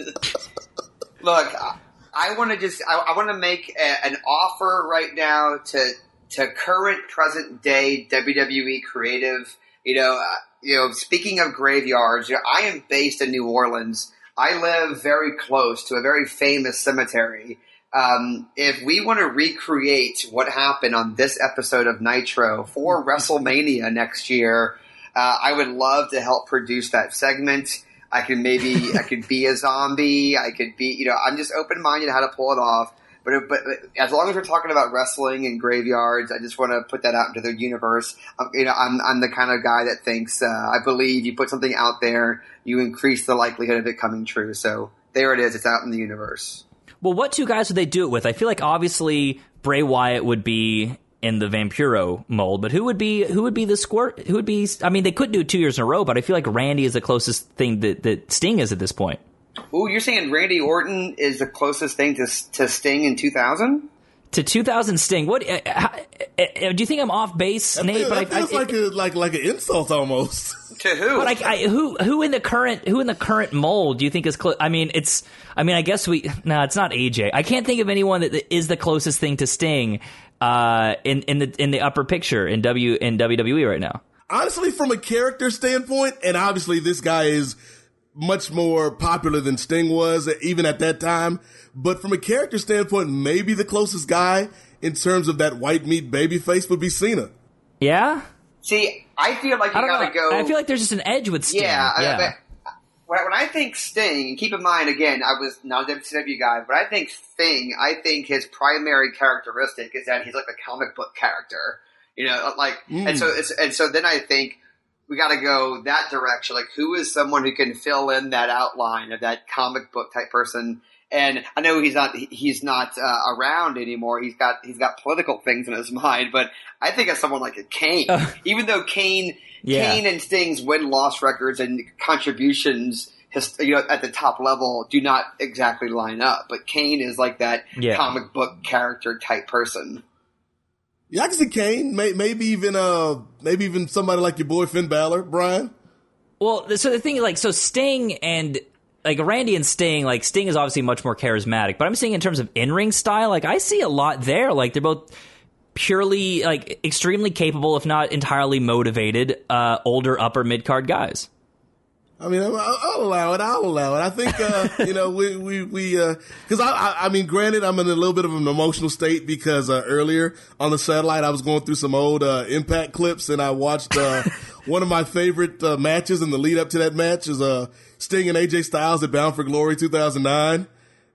Look, I, I want to just I, I want to make a, an offer right now to to current present day WWE creative. You know, uh, you know. Speaking of graveyards, you know, I am based in New Orleans. I live very close to a very famous cemetery. Um, if we want to recreate what happened on this episode of Nitro for WrestleMania next year, uh, I would love to help produce that segment. I could maybe I could be a zombie. I could be you know I'm just open minded how to pull it off. But but as long as we're talking about wrestling and graveyards, I just want to put that out into the universe. Um, you know I'm I'm the kind of guy that thinks uh, I believe you put something out there, you increase the likelihood of it coming true. So there it is. It's out in the universe. Well, what two guys would they do it with? I feel like obviously Bray Wyatt would be in the Vampiro mold, but who would be who would be the squirt? Who would be? I mean, they could do it two years in a row, but I feel like Randy is the closest thing that, that Sting is at this point. Ooh, you're saying Randy Orton is the closest thing to to Sting in 2000? To 2000 Sting, what uh, how, uh, uh, do you think I'm off base, Nate? But that feels like a like like an insult almost. To who? But I, I, who who in the current who in the current mold do you think is close? I mean, it's. I mean, I guess we. No, it's not AJ. I can't think of anyone that that is the closest thing to Sting uh, in in the in the upper picture in W in WWE right now. honestly, from a character standpoint, and obviously this guy is much more popular than Sting was, even at that time. But from a character standpoint, maybe the closest guy in terms of that white meat baby face would be Cena. Yeah. See, I feel like you I gotta know. go. I feel like there's just an edge with Sting. Yeah, uh, yeah. but uh, when I, when I think Sting, keep in mind again, I was not a WCW guy, but I think Sting, I think his primary characteristic is that he's like a comic book character, you know, like, and hmm. so it's, and so then I think we got to go that direction. Like, who is someone who can fill in that outline of that comic book type person? And I know he's not he's not uh, around anymore. He's got he's got political things in his mind, but I think of someone like a Kane. Even though Kane Yeah. Kane and Sting's win loss records and contributions, his, you know, at the top level, do not exactly line up. But Kane is like that Yeah. comic book character type person. Yeah, I can see Kane. May, maybe even uh, maybe even somebody like your boy Finn Balor, Brian. Well, so the thing, like, so Sting and like Randy and Sting, like Sting is obviously much more charismatic, but I'm saying in terms of in ring style, like I see a lot there. Like they're both purely like extremely capable, if not entirely motivated, uh, older upper mid card guys. I mean, I'll, I'll allow it. I'll allow it. I think, uh, you know, we, we, we, uh, cause I, I, I mean, granted, I'm in a little bit of an emotional state because, uh, earlier on the satellite, I was going through some old, uh, impact clips and I watched, uh, one of my favorite, uh, matches in the lead up to that match is, uh, Sting and AJ Styles at Bound for Glory 2009.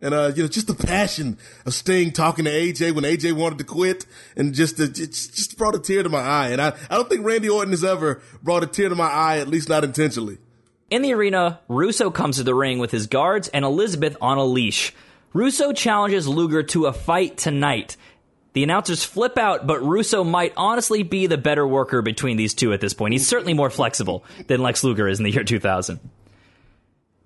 And, uh, you know, just the passion of Sting talking to AJ when AJ wanted to quit and just, uh, just, just brought a tear to my eye. And I, I don't think Randy Orton has ever brought a tear to my eye, at least not intentionally. In the arena, Russo comes to the ring with his guards and Elizabeth on a leash. Russo challenges Luger to a fight tonight. The announcers flip out, but Russo might honestly be the better worker between these two at this point. He's certainly more flexible than Lex Luger is in the year 2000.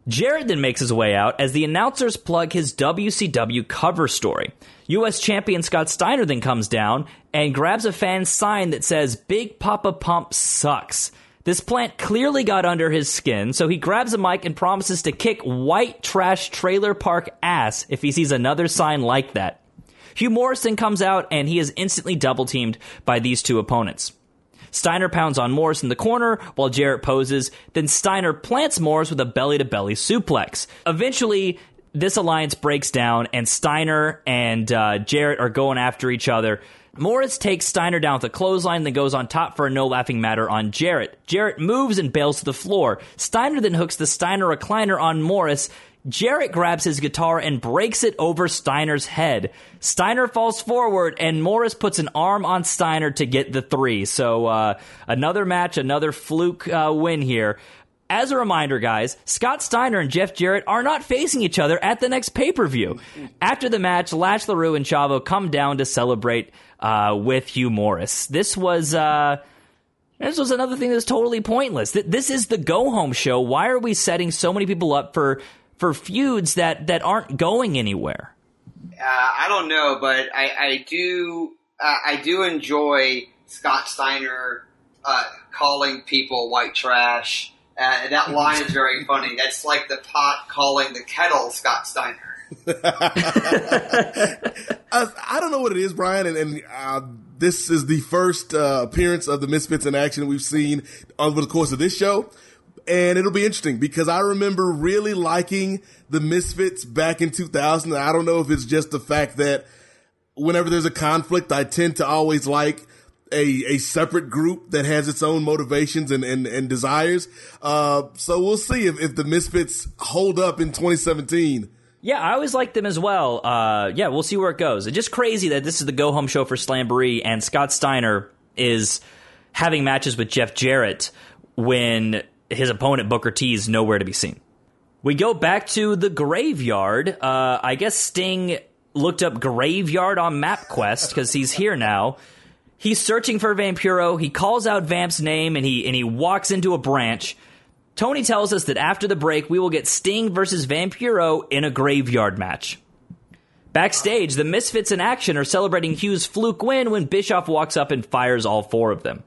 Jarrett then makes his way out as the announcers plug his WCW cover story. U.S. champion Scott Steiner then comes down and grabs a fan's sign that says, Big Papa Pump sucks. This plant clearly got under his skin, so he grabs a mic and promises to kick white trash trailer park ass if he sees another sign like that. Hugh Morrison comes out and he is instantly double teamed by these two opponents. Steiner pounds on Morris in the corner while Jarrett poses, then Steiner plants Morris with a belly to belly suplex. Eventually, this alliance breaks down and Steiner and uh, Jarrett are going after each other. Morris takes Steiner down with a clothesline, then goes on top for a no laughing matter on Jarrett. Jarrett moves and bails to the floor. Steiner then hooks the Steiner recliner on Morris. Jarrett grabs his guitar and breaks it over Steiner's head. Steiner falls forward, and Morris puts an arm on Steiner to get the three. So, uh, another match, another fluke uh, win here. As a reminder, guys, Scott Steiner and Jeff Jarrett are not facing each other at the next pay per view. After the match, Lash LaRue and Chavo come down to celebrate uh, with Hugh Morris. This was. Uh, this was another thing that's totally pointless. This is the go home show. Why are we setting so many people up for for feuds that that aren't going anywhere? Uh, I don't know, but I, I do uh, I do enjoy Scott Steiner uh, calling people white trash. Uh, that line is very funny. That's like the pot calling the kettle Scott Steiner. I, I, don't know what it is, Brian, and, and uh, this is the first uh, appearance of the Misfits in action we've seen over the course of this show. And it'll be interesting because I remember really liking the Misfits back in 2000. I don't know if it's just the fact that whenever there's a conflict, I tend to always like a, a separate group that has its own motivations and, and, and desires. Uh, so we'll see if, if the Misfits hold up in 2017. Yeah, I always liked them as well. Uh, yeah, we'll see where it goes. It's just crazy that this is the go home show for Slamboree and Scott Steiner is having matches with Jeff Jarrett when his opponent Booker T is nowhere to be seen. We go back to the graveyard. Uh, I guess Sting looked up graveyard on MapQuest because he's here now. He's searching for Vampiro. He calls out Vamp's name and he and he walks into a branch. Tony tells us that after the break, we will get Sting versus Vampiro in a graveyard match. Backstage, the Misfits in action are celebrating Hugh's fluke win when Bischoff walks up and fires all four of them.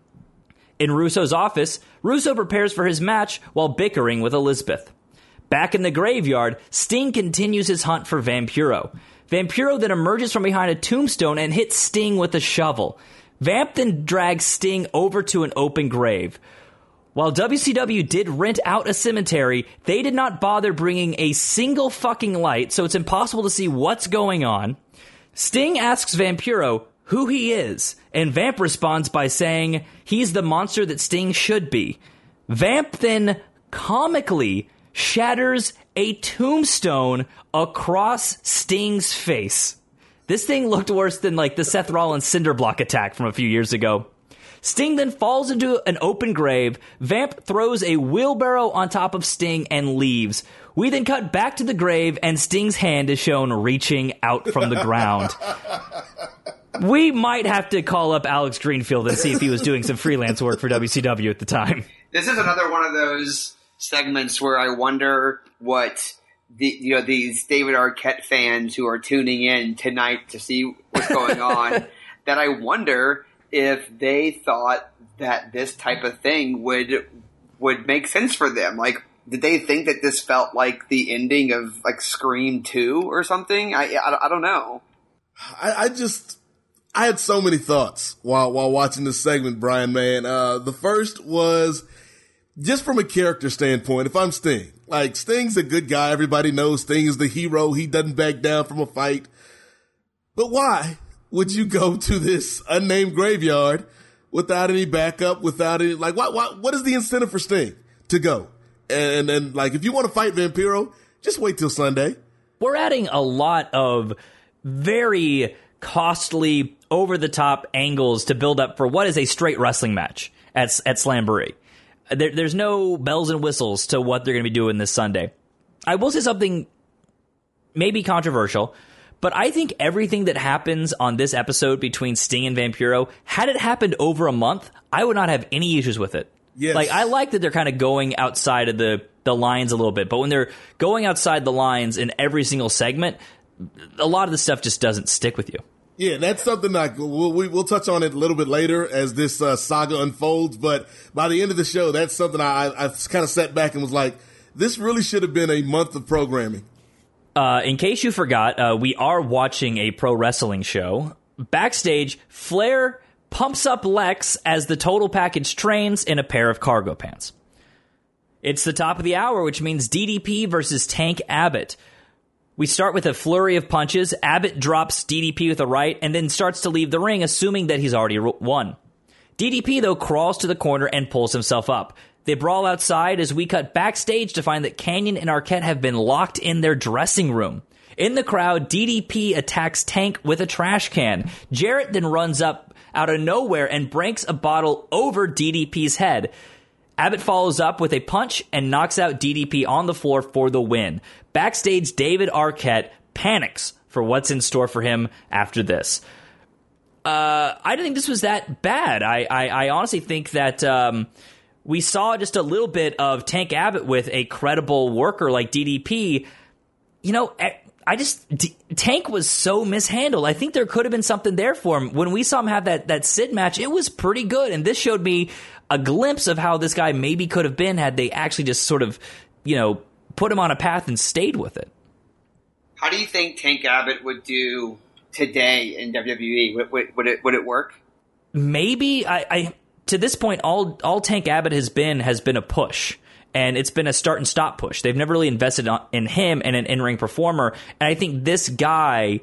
In Russo's office, Russo prepares for his match while bickering with Elizabeth. Back in the graveyard, Sting continues his hunt for Vampiro. Vampiro then emerges from behind a tombstone and hits Sting with a shovel. Vamp then drags Sting over to an open grave. While WCW did rent out a cemetery, they did not bother bringing a single fucking light, so it's impossible to see what's going on. Sting asks Vampiro who he is, and Vamp responds by saying he's the monster that Sting should be. Vamp then comically shatters a tombstone across Sting's face. This thing looked worse than like the Seth Rollins cinder block attack from a few years ago. Sting then falls into an open grave. Vamp throws a wheelbarrow on top of Sting and leaves. We then cut back to the grave, and Sting's hand is shown reaching out from the ground. we might have to call up Alex Greenfield and see if he was doing some freelance work for WCW at the time. This is another one of those segments where I wonder what the you know these David Arquette fans who are tuning in tonight to see what's going on. that I wonder if they thought that this type of thing would would make sense for them. Like, did they think that this felt like the ending of like Scream Two or something? I I, I don't know. I, I just I had so many thoughts while while watching this segment, Brian. Man, uh, the first was just from a character standpoint. If I'm Sting, like Sting's a good guy, everybody knows Sting is the hero. He doesn't back down from a fight. But why would you go to this unnamed graveyard without any backup? Without any like what what what is the incentive for Sting to go? And and like if you want to fight Vampiro, just wait till Sunday. We're adding a lot of very costly, over the top angles to build up for what is a straight wrestling match at at Slamboree. There, there's no bells and whistles to what they're going to be doing this Sunday. I will say something maybe controversial, but I think everything that happens on this episode between Sting and Vampiro, had it happened over a month, I would not have any issues with it. Yes. Like I like that they're kind of going outside of the the lines a little bit, but when they're going outside the lines in every single segment, a lot of the stuff just doesn't stick with you. Yeah, that's something like we'll, we, will touch on it a little bit later as this uh, saga unfolds. But by the end of the show, that's something I, I kind of sat back and was like, this really should have been a month of programming. Uh, in case you forgot, uh, we are watching a pro wrestling show. Backstage, Flair pumps up Lex as the total package trains in a pair of cargo pants. It's the top of the hour, which means DDP versus Tank Abbott. We start with a flurry of punches. Abbott drops DDP with a right and then starts to leave the ring, assuming that he's already won. DDP, though, crawls to the corner and pulls himself up. They brawl outside as we cut backstage to find that Kanyon and Arquette have been locked in their dressing room. In the crowd, DDP attacks Tank with a trash can. Jarrett then runs up out of nowhere and breaks a bottle over DDP's head. Abbott follows up with a punch and knocks out DDP on the floor for the win. Backstage, David Arquette panics for what's in store for him after this. Uh, I didn't think this was that bad. I, I, I honestly think that um, we saw just a little bit of Tank Abbott with a credible worker like DDP. You know, I just D- Tank was so mishandled. I think there could have been something there for him. When we saw him have that that Sid match, it was pretty good, and this showed me a glimpse of how this guy maybe could have been had they actually just sort of, you know, put him on a path and stayed with it. How do you think Tank Abbott would do today in WWE? Would, would, would it would it work? Maybe I, I to this point all all Tank Abbott has been has been a push. And it's been a start and stop push. They've never really invested in him and an in ring performer. And I think this guy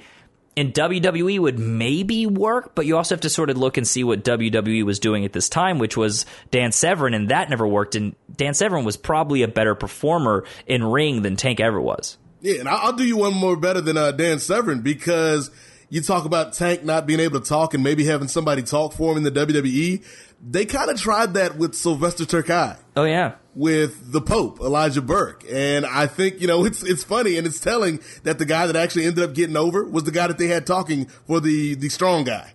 in WWE would maybe work, but you also have to sort of look and see what WWE was doing at this time, which was Dan Severn, and that never worked. And Dan Severn was probably a better performer in ring than Tank ever was. Yeah, and I'll do you one more better than uh, Dan Severn because you talk about Tank not being able to talk and maybe having somebody talk for him in the WWE. They kind of tried that with Sylvester Terkay. Oh yeah, with the Pope Elijah Burke, and I think you know it's it's funny and it's telling that the guy that actually ended up getting over was the guy that they had talking for the the strong guy.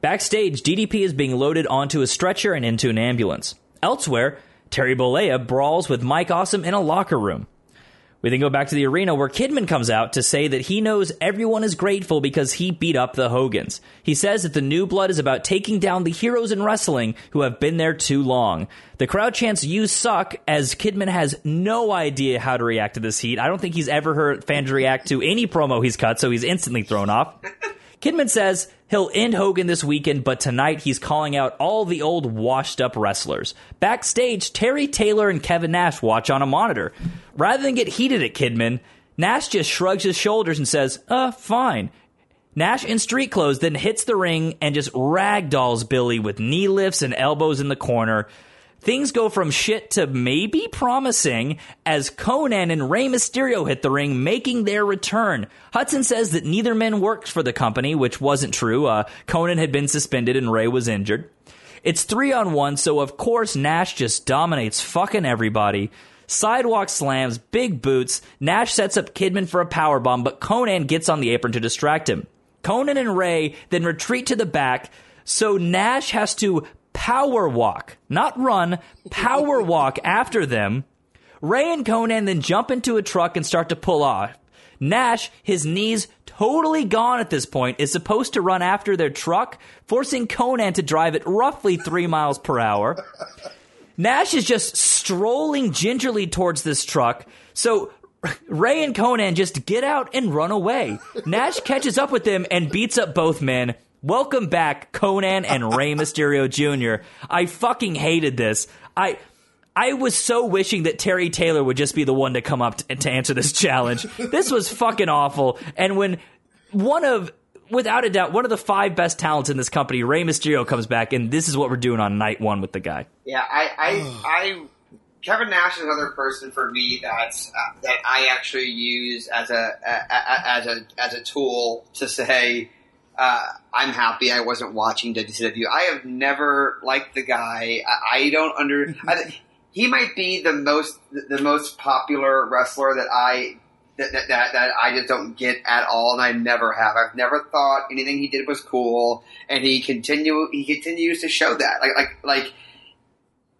Backstage, DDP is being loaded onto a stretcher and into an ambulance. Elsewhere, Terry Bollea brawls with Mike Awesome in a locker room. We then go back to the arena where Kidman comes out to say that he knows everyone is grateful because he beat up the Hogans. He says that the new blood is about taking down the heroes in wrestling who have been there too long. The crowd chants "You suck" as Kidman has no idea how to react to this heat. I don't think he's ever heard fans react to any promo he's cut, so he's instantly thrown off. Kidman says he'll end Hogan this weekend, but tonight he's calling out all the old washed up wrestlers. Backstage, Terry Taylor and Kevin Nash watch on a monitor. Rather than get heated at Kidman, Nash just shrugs his shoulders and says, uh, fine. Nash in street clothes then hits the ring and just ragdolls Billy with knee lifts and elbows in the corner. Things go from shit to maybe promising as Konnan and Rey Mysterio hit the ring, making their return. Hudson says that neither man worked for the company, which wasn't true. Uh, Konnan had been suspended and Rey was injured. It's three on one, so of course Nash just dominates fucking everybody. Sidewalk slams, big boots. Nash sets up Kidman for a power bomb, but Konnan gets on the apron to distract him. Konnan and Rey then retreat to the back, so Nash has to power walk, not run, power walk after them. Rey and Konnan then jump into a truck and start to pull off. Nash, his knees totally gone at this point, is supposed to run after their truck, forcing Konnan to drive at roughly three miles per hour. Nash is just strolling gingerly towards this truck. So Rey and Konnan just get out and run away. Nash catches up with them and beats up both men. Welcome back, Konnan and Rey Mysterio Jr. I fucking hated this. I I was so wishing that Terry Taylor would just be the one to come up to, to answer this challenge. This was fucking awful. And when one of without a doubt, one of the five best talents in this company, Rey Mysterio, comes back, and this is what we're doing on night one with the guy. Yeah, I, I, I, Kevin Nash is another person for me that's uh, that I actually use as a, a, a as a as a tool to say. Uh, I'm happy I wasn't watching WCW. I have never liked the guy. I, I don't under. I, he might be the most the most popular wrestler that I that, that, that, that I just don't get at all, and I never have. I've never thought anything he did was cool, and he continue he continues to show that. Like like like,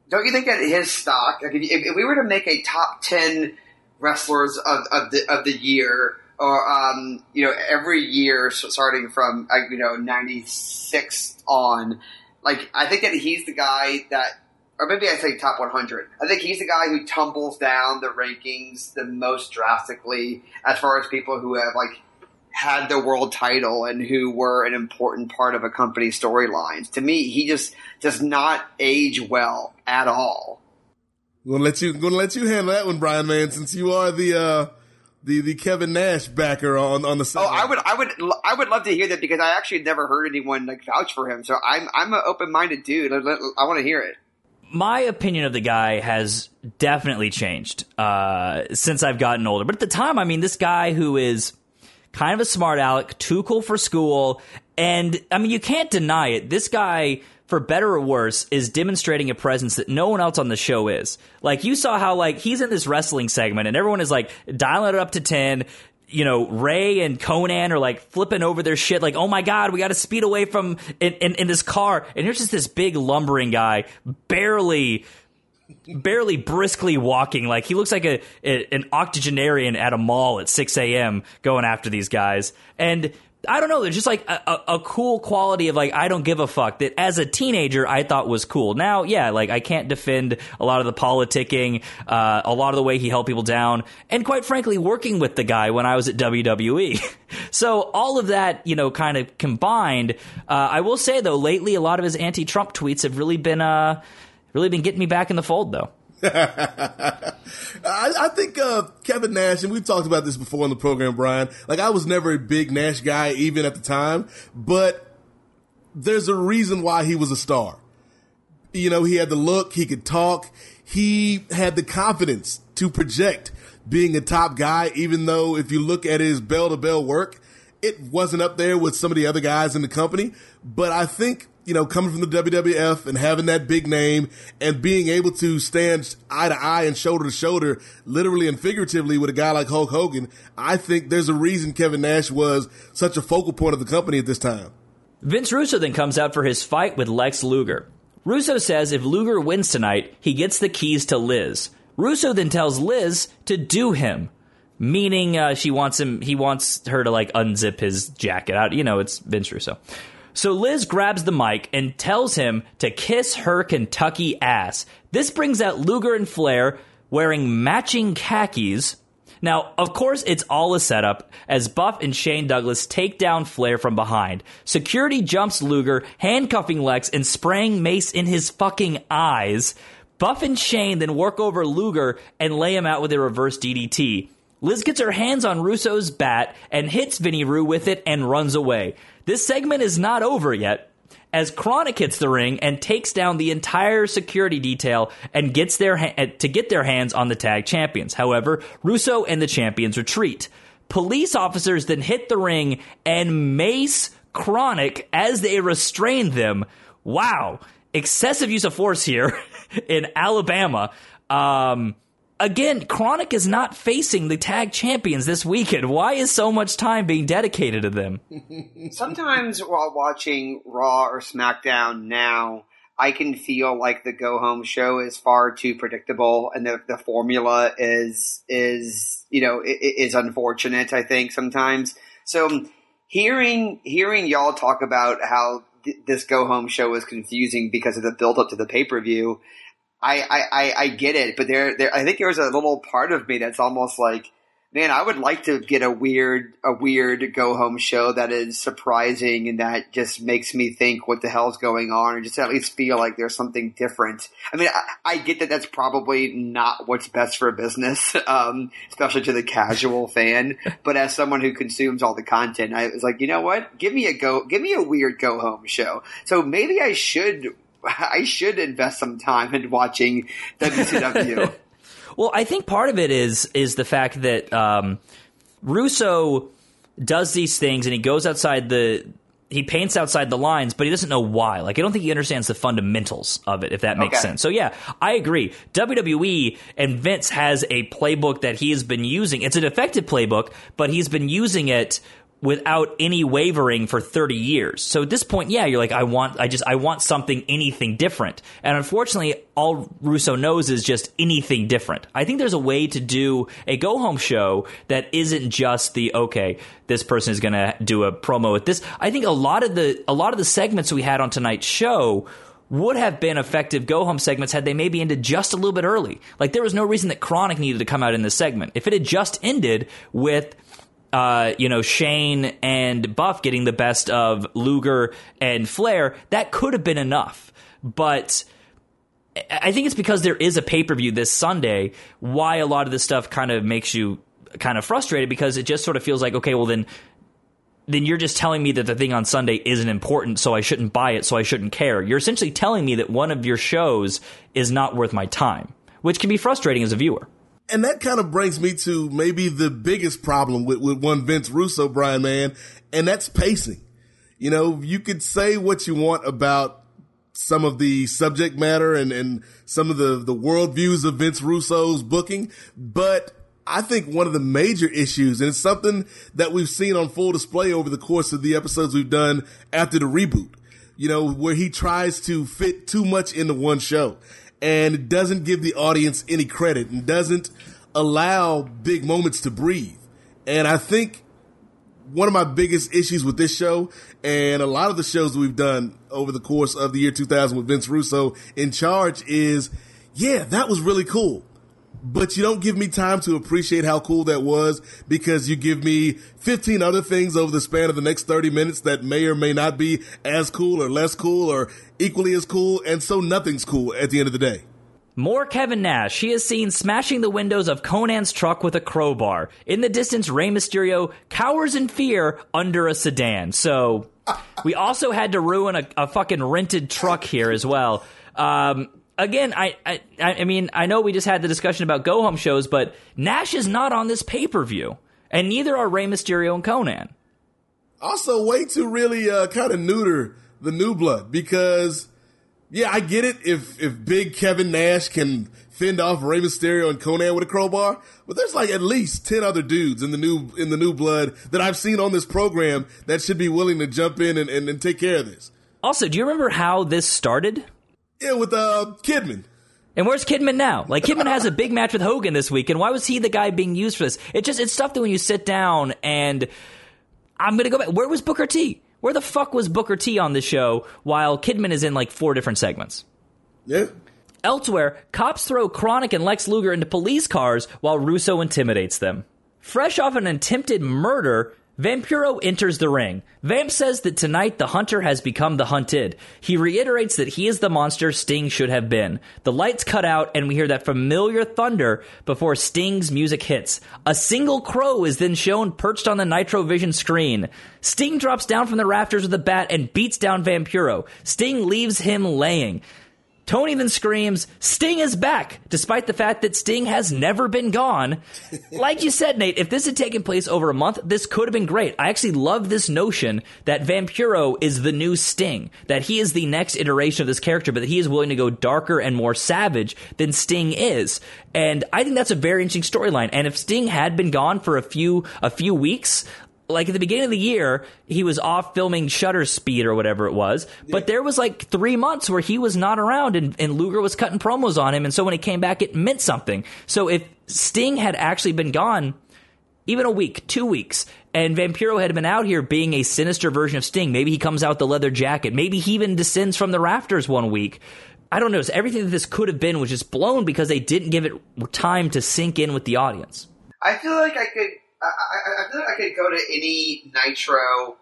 don't you think that his stock? Like if, if we were to make a top ten wrestlers of, of the of the year, or um, you know every year starting from you know ninety six on, like I think that he's the guy that or maybe I say top 100. I think he's the guy who tumbles down the rankings the most drastically as far as people who have like had the world title and who were an important part of a company's storylines. To me, he just does not age well at all. I'm gonna let you gonna let you handle that one, Brian Man, since you are the uh the the Kevin Nash backer on on the side. Oh, I would I would I would love to hear that because I actually never heard anyone like vouch for him. So I'm I'm an open minded dude. I, I want to hear it my opinion of the guy has definitely changed uh, since I've gotten older. But at the time, I mean, this guy who is kind of a smart aleck, too cool for school, and I mean, you can't deny it. This guy, for better or worse, is demonstrating a presence that no one else on the show is. Like you saw how like he's in this wrestling segment, and everyone is like dialing it up to ten you know, Rey and Konnan are like flipping over their shit, like, oh my god, we got to speed away from in, in, in, this car. And here's just this big lumbering guy, barely, barely briskly walking. Like he looks like a, a an octogenarian at a mall at 6 a.m. going after these guys. And I don't know. There's just like a, a, a, cool quality of like I don't give a fuck that as a teenager I thought was cool. Now, yeah, like I can't defend a lot of the politicking, uh, a lot of the way he held people down, and quite frankly, working with the guy when I was at WWE. so all of that, you know, kind of combined. Uh, I will say though, lately a lot of his anti-Trump tweets have really been uh, really been getting me back in the fold though. I, I, think uh, Kevin Nash, and we've talked about this before in the program, Brian. Like, I was never a big Nash guy, even at the time, but there's a reason why he was a star. You know, he had the look, he could talk, he had the confidence to project being a top guy, even though if you look at his bell to bell work, it wasn't up there with some of the other guys in the company. But I think you know, coming from the WWF and having that big name and being able to stand eye to eye and shoulder to shoulder, literally and figuratively with a guy like Hulk Hogan, I think there's a reason Kevin Nash was such a focal point of the company at this time. Vince Russo then comes out for his fight with Lex Luger. Russo says if Luger wins tonight, he gets the keys to Liz. Russo then tells Liz to do him, meaning uh, she wants him. He wants her to like unzip his jacket out. You know, it's Vince Russo. So Liz grabs the mic and tells him to kiss her Kentucky ass. This brings out Luger and Flair wearing matching khakis. Now, of course, it's all a setup as Buff and Shane Douglas take down Flair from behind. Security jumps Luger, handcuffing Lex and spraying mace in his fucking eyes. Buff and Shane then work over Luger and lay him out with a reverse DDT. Liz gets her hands on Russo's bat and hits Vinny Rue with it and runs away. This segment is not over yet as Kronik hits the ring and takes down the entire security detail and gets their ha- uh, to get their hands on the tag champions. However, Russo and the champions retreat. Police officers then hit the ring and mace Kronik as they restrain them. Wow, excessive use of force here in Alabama. Um, again, Kronik is not facing the tag champions this weekend. Why is so much time being dedicated to them? Sometimes while watching Raw or SmackDown now, I can feel like the go home show is far too predictable and the, the formula is is you know, is unfortunate. I think sometimes. So um, hearing hearing y'all talk about how th- this go home show was confusing because of the build up to the pay per view, I, I, I, get it, but there there I think there's a little part of me that's almost like. Man, I would like to get a weird, a weird go home show that is surprising and that just makes me think what the hell's going on, or just at least feel like there's something different. I mean, I, I get that that's probably not what's best for business, um, especially to the casual fan. But as someone who consumes all the content, I was like, you know what? Give me a go, give me a weird go home show. So maybe I should, I should invest some time in watching WCW. Well, I think part of it is is the fact that um, Russo does these things and he goes outside the he paints outside the lines, but he doesn't know why. Like I don't think he understands the fundamentals of it, if that makes Okay. sense. So yeah, I agree. WWE and Vince has a playbook that he has been using. It's an effective playbook, but he's been using it without any wavering for 30 years. So at this point, yeah, you're like, I want, I just, I want something, anything different. And unfortunately, all Russo knows is just anything different. I think there's a way to do a go home show that isn't just the, okay, this person is going to do a promo with this. I think a lot of the, a lot of the segments we had on tonight's show would have been effective go home segments had they maybe ended just a little bit early. Like there was no reason that Kronik needed to come out in this segment. If it had just ended with uh, you know, Shane and Buff getting the best of Luger and Flair, that could have been enough. But I think it's because there is a pay per view this Sunday why a lot of this stuff kind of makes you kind of frustrated because it just sort of feels like, okay, well then then you're just telling me that the thing on Sunday isn't important, so I shouldn't buy it, so I shouldn't care. You're essentially telling me that one of your shows is not worth my time, which can be frustrating as a viewer. And that kind of brings me to maybe the biggest problem with, with one Vince Russo, Brian, man, and that's pacing. You know, you could say what you want about some of the subject matter and, and some of the, the worldviews of Vince Russo's booking, but I think one of the major issues, and it's something that we've seen on full display over the course of the episodes we've done after the reboot, you know, where he tries to fit too much into one show and it doesn't give the audience any credit and doesn't allow big moments to breathe. And I think one of my biggest issues with this show and a lot of the shows that we've done over the course of the year 2000 with Vince Russo in charge is, yeah, that was really cool. But you don't give me time to appreciate how cool that was because you give me 15 other things over the span of the next 30 minutes that may or may not be as cool or less cool or equally as cool. And so nothing's cool at the end of the day. More Kevin Nash. He is seen smashing the windows of Konnan's truck with a crowbar. In the distance, Rey Mysterio cowers in fear under a sedan. So we also had to ruin a, a fucking rented truck here as well. Um, again, I, I I mean I know we just had the discussion about go home shows, but Nash is not on this pay per view, and neither are Rey Mysterio and Konnan. Also, way to really uh, kind of neuter the new blood because, yeah, I get it if if Big Kevin Nash can fend off Rey Mysterio and Konnan with a crowbar, but there's like at least ten other dudes in the new in the new blood that I've seen on this program that should be willing to jump in and, and, and take care of this. Also, do you remember how this started? Yeah, with uh Kidman. And where's Kidman now? Like Kidman has a big match with Hogan this week, and why was he the guy being used for this? It just it's stuff that when you sit down and I'm gonna go back. Where was Booker T? Where the fuck was Booker T on the show while Kidman is in like four different segments? Yeah. Elsewhere, cops throw Kronik and Lex Luger into police cars while Russo intimidates them. Fresh off an attempted murder, Vampiro enters the ring. Vamp says that tonight the hunter has become the hunted. He reiterates that he is the monster Sting should have been. The lights cut out and we hear that familiar thunder before Sting's music hits. A single crow is then shown perched on the Nitrovision screen. Sting drops down from the rafters with a bat and beats down Vampiro. Sting leaves him laying. Tony then screams, Sting is back, despite the fact that Sting has never been gone. like you said, Nate, if this had taken place over a month, this could have been great. I actually love this notion that Vampiro is the new Sting, that he is the next iteration of this character, but that he is willing to go darker and more savage than Sting is. And I think that's a very interesting storyline. And if Sting had been gone for a few, a few weeks, like at the beginning of the year, he was off filming Shutter Speed or whatever it was. But there was like three months where he was not around and, and Luger was cutting promos on him. And so when he came back, it meant something. So if Sting had actually been gone, even a week, two weeks, and Vampiro had been out here being a sinister version of Sting, maybe he comes out with the leather jacket. Maybe he even descends from the rafters one week. I don't know. So everything that this could have been was just blown because they didn't give it time to sink in with the audience. I feel like I could. I, I, feel like I could go to any Nitro,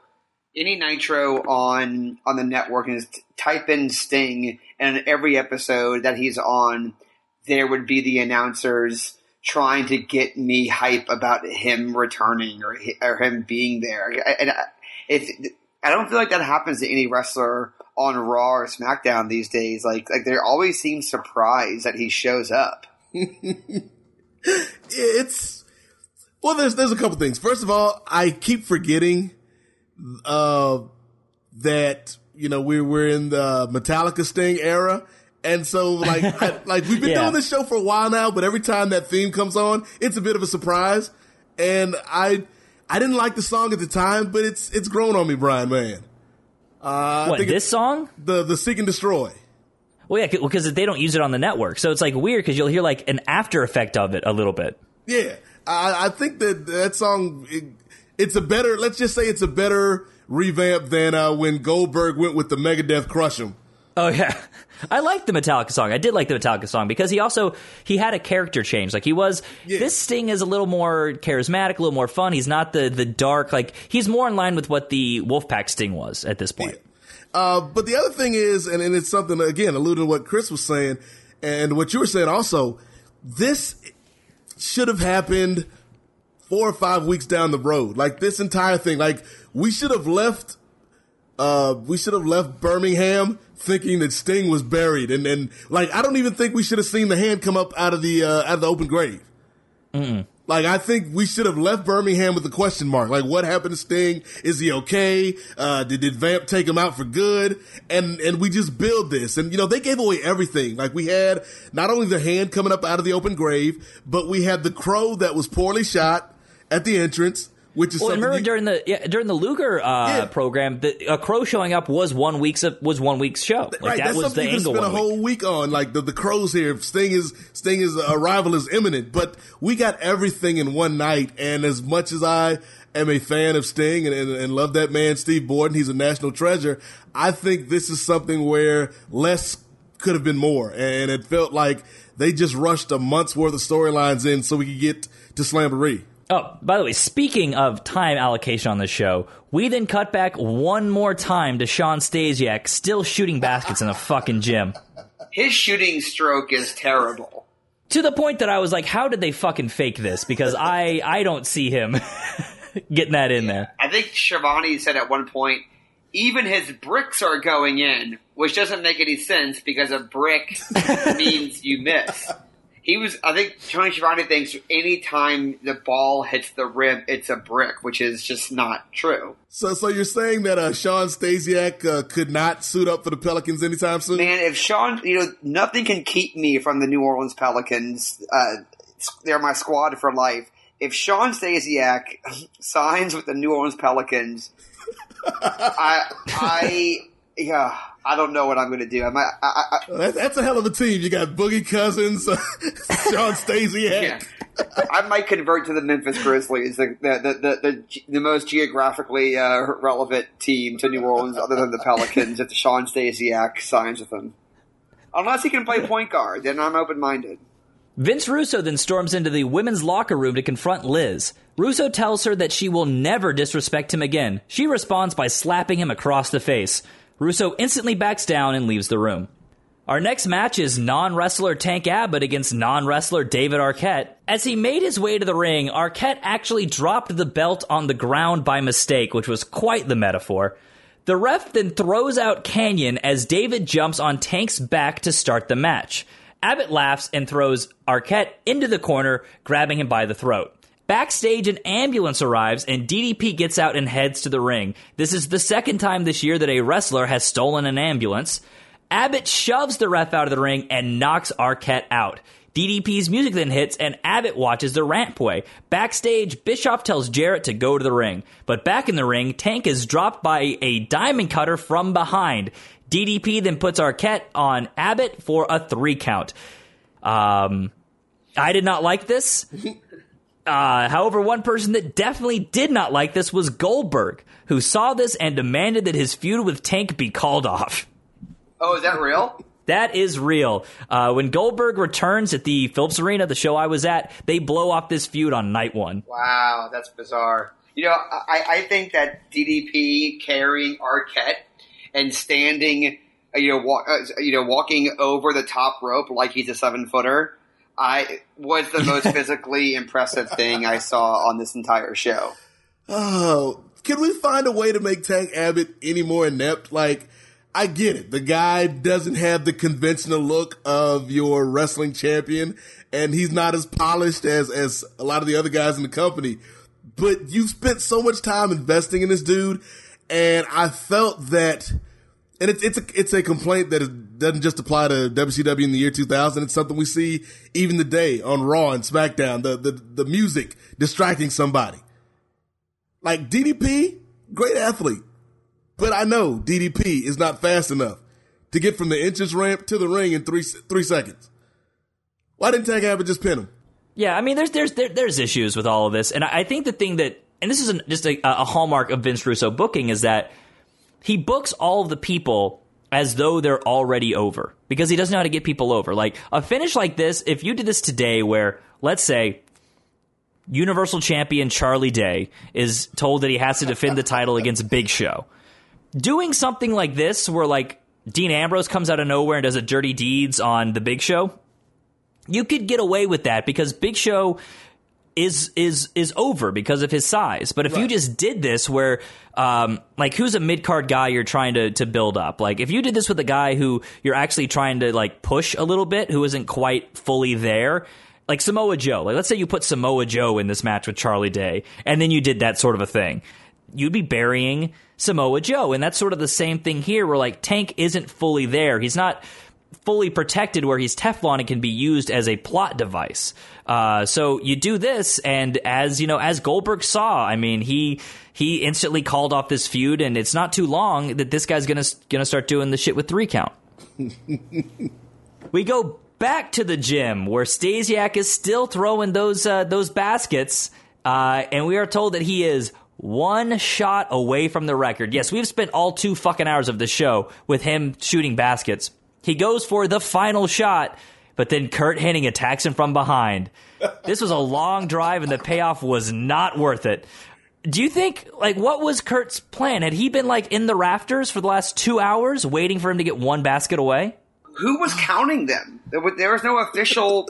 any Nitro on on the network and type in Sting, and in every episode that he's on, there would be the announcers trying to get me hype about him returning or or him being there. And if I don't feel like that happens to any wrestler on Raw or SmackDown these days, like like they always seem surprised that he shows up. it's well there's there's a couple things first of all i keep forgetting uh that you know we're we're in the metallica sting era and so like I, like we've been Yeah. doing this show for a while now but every time that theme comes on it's a bit of a surprise and i i didn't like the song at the time but it's it's grown on me brian man uh What, this song? the the seek and destroy Well, yeah, because they don't use it on the network. So it's like weird because you'll hear like an after effect of it a little bit. Yeah, I, I think that that song it, it's a better. Let's just say it's a better revamp than uh, when Goldberg went with the Megadeth Crush 'Em. Oh yeah, I like the Metallica song. I did like the Metallica song because he also he had a character change. Like he was this Sting is a little more charismatic, a little more fun. He's not the the dark like he's more in line with what the Wolfpack Sting was at this point. Uh, but the other thing is, and, and it's something again alluding to what Chris was saying and what you were saying also. This should have happened four or five weeks down the road. Like this entire thing, like we should have left. Uh, we should have left Birmingham thinking that Sting was buried, and and like I don't even think we should have seen the hand come up out of the uh, out of the open grave. Like I think we should have left Birmingham with a question mark. Like what happened to Sting? Is he okay? Uh, did, did Vamp take him out for good? And and we just build this. And you know they gave away everything. Like we had not only the hand coming up out of the open grave, but we had the crow that was poorly shot at the entrance, which is Well, something. remember you- during the yeah, during the Luger uh, Yeah. program, the, a crow showing up was one week's was one week's show. Like right, that that's was something the you can spend a one week. whole week on. Like the, the crows here, Sting is Sting is arrival is imminent, but we got everything in one night. And as much as I am a fan of Sting and, and, and love that man, Steve Borden, he's a national treasure. I think this is something where less could have been more, and it felt like they just rushed a month's worth of storylines in so we could get to Slamboree. Oh, by the way, speaking of time allocation on this show, we then cut back one more time to Shawn Stasiak still shooting baskets in the fucking gym. His shooting stroke is terrible. To the point that I was like, how did they fucking fake this? Because I I don't see him getting that in there. I think Schiavone said at one point, even his bricks are going in, which doesn't make any sense because a brick means you miss. He was, I think Tony Schiavone thinks anytime the ball hits the rim, it's a brick, which is just not true. So, so you're saying that uh, Shawn Stasiak uh, could not suit up for the Pelicans anytime soon? Man, if Sean, you know, nothing can keep me from the New Orleans Pelicans. Uh, they're my squad for life. If Shawn Stasiak signs with the New Orleans Pelicans, I, I, yeah, I don't know what I'm going to do. I might, I, I, That- That's a hell of a team. You got Boogie Cousins, Shawn Stasiak. Yeah. I might convert to the Memphis Grizzlies, the the the, the, the, the most geographically uh, relevant team to New Orleans, other than the Pelicans, if Shawn Stasiak signs with them. Unless he can play point guard, then I'm open minded. Vince Russo then storms into the women's locker room to confront Liz. Russo tells her that she will never disrespect him again. She responds by slapping him across the face. Russo instantly backs down and leaves the room. Our next match is non wrestler Tank Abbott against non wrestler David Arquette. As he made his way to the ring, Arquette actually dropped the belt on the ground by mistake, which was quite the metaphor. The ref then throws out Kanyon as David jumps on Tank's back to start the match. Abbott laughs and throws Arquette into the corner, grabbing him by the throat. Backstage, an ambulance arrives and DDP gets out and heads to the ring. This is the second time this year that a wrestler has stolen an ambulance. Abbott shoves the ref out of the ring and knocks Arquette out. DDP's music then hits, and Abbott watches the rampway. Backstage, Bischoff tells Jarrett to go to the ring. But back in the ring, Tank is dropped by a diamond cutter from behind. DDP then puts Arquette on Abbott for a three count. Um, I did not like this. Uh, however, one person that definitely did not like this was Goldberg, who saw this and demanded that his feud with Tank be called off. Oh, is that real? That is real. Uh, when Goldberg returns at the Phillips Arena, the show I was at, they blow off this feud on night one. Wow, that's bizarre. You know, I, I think that DDP carrying Arquette and standing, uh, you know, walk, uh, you know, walking over the top rope like he's a seven footer, I was the most physically impressive thing I saw on this entire show. Oh, can we find a way to make Tank Abbott any more inept? Like, I get it. The guy doesn't have the conventional look of your wrestling champion, and he's not as polished as as a lot of the other guys in the company. But you've spent so much time investing in this dude, and I felt that, and it's it's a it's a complaint that doesn't just apply to WCW in the year 2000. It's something we see even today on Raw and SmackDown. The the the music distracting somebody. Like DDP, great athlete. But I know DDP is not fast enough to get from the inches ramp to the ring in three three seconds. Why didn't Tank Abbott just pin him? Yeah, I mean, there's there's there, there's issues with all of this, and I think the thing that, and this is an, just a, a hallmark of Vince Russo booking is that he books all of the people as though they're already over because he doesn't know how to get people over. Like a finish like this, if you did this today, where let's say Universal Champion Charlie Day is told that he has to defend the title against Big Show. Doing something like this, where like Dean Ambrose comes out of nowhere and does a dirty deeds on the Big Show, you could get away with that because Big Show is is is over because of his size. But if you just did this, where um, like who's a mid card guy you're trying to to build up, like if you did this with a guy who you're actually trying to like push a little bit, who isn't quite fully there. Like Samoa Joe, like let's say you put Samoa Joe in this match with Charlie Day, and then you did that sort of a thing, you'd be burying Samoa Joe, and that's sort of the same thing here, where like Tank isn't fully there, he's not fully protected where he's Teflon and can be used as a plot device. Uh, so you do this, and as you know, as Goldberg saw, I mean, he he instantly called off this feud, and it's not too long that this guy's gonna gonna start doing the shit with three count. we go back to the gym where Stasiak is still throwing those uh, those baskets, uh, and we are told that he is one shot away from the record. Yes, we've spent all two fucking hours of the show with him shooting baskets. He goes for the final shot, but then Curt Hennig attacks him from behind. This was a long drive, and the payoff was not worth it. Do you think, like, what was Curt's plan? Had he been, like, in the rafters for the last two hours waiting for him to get one basket away? Who was counting them? There was, no official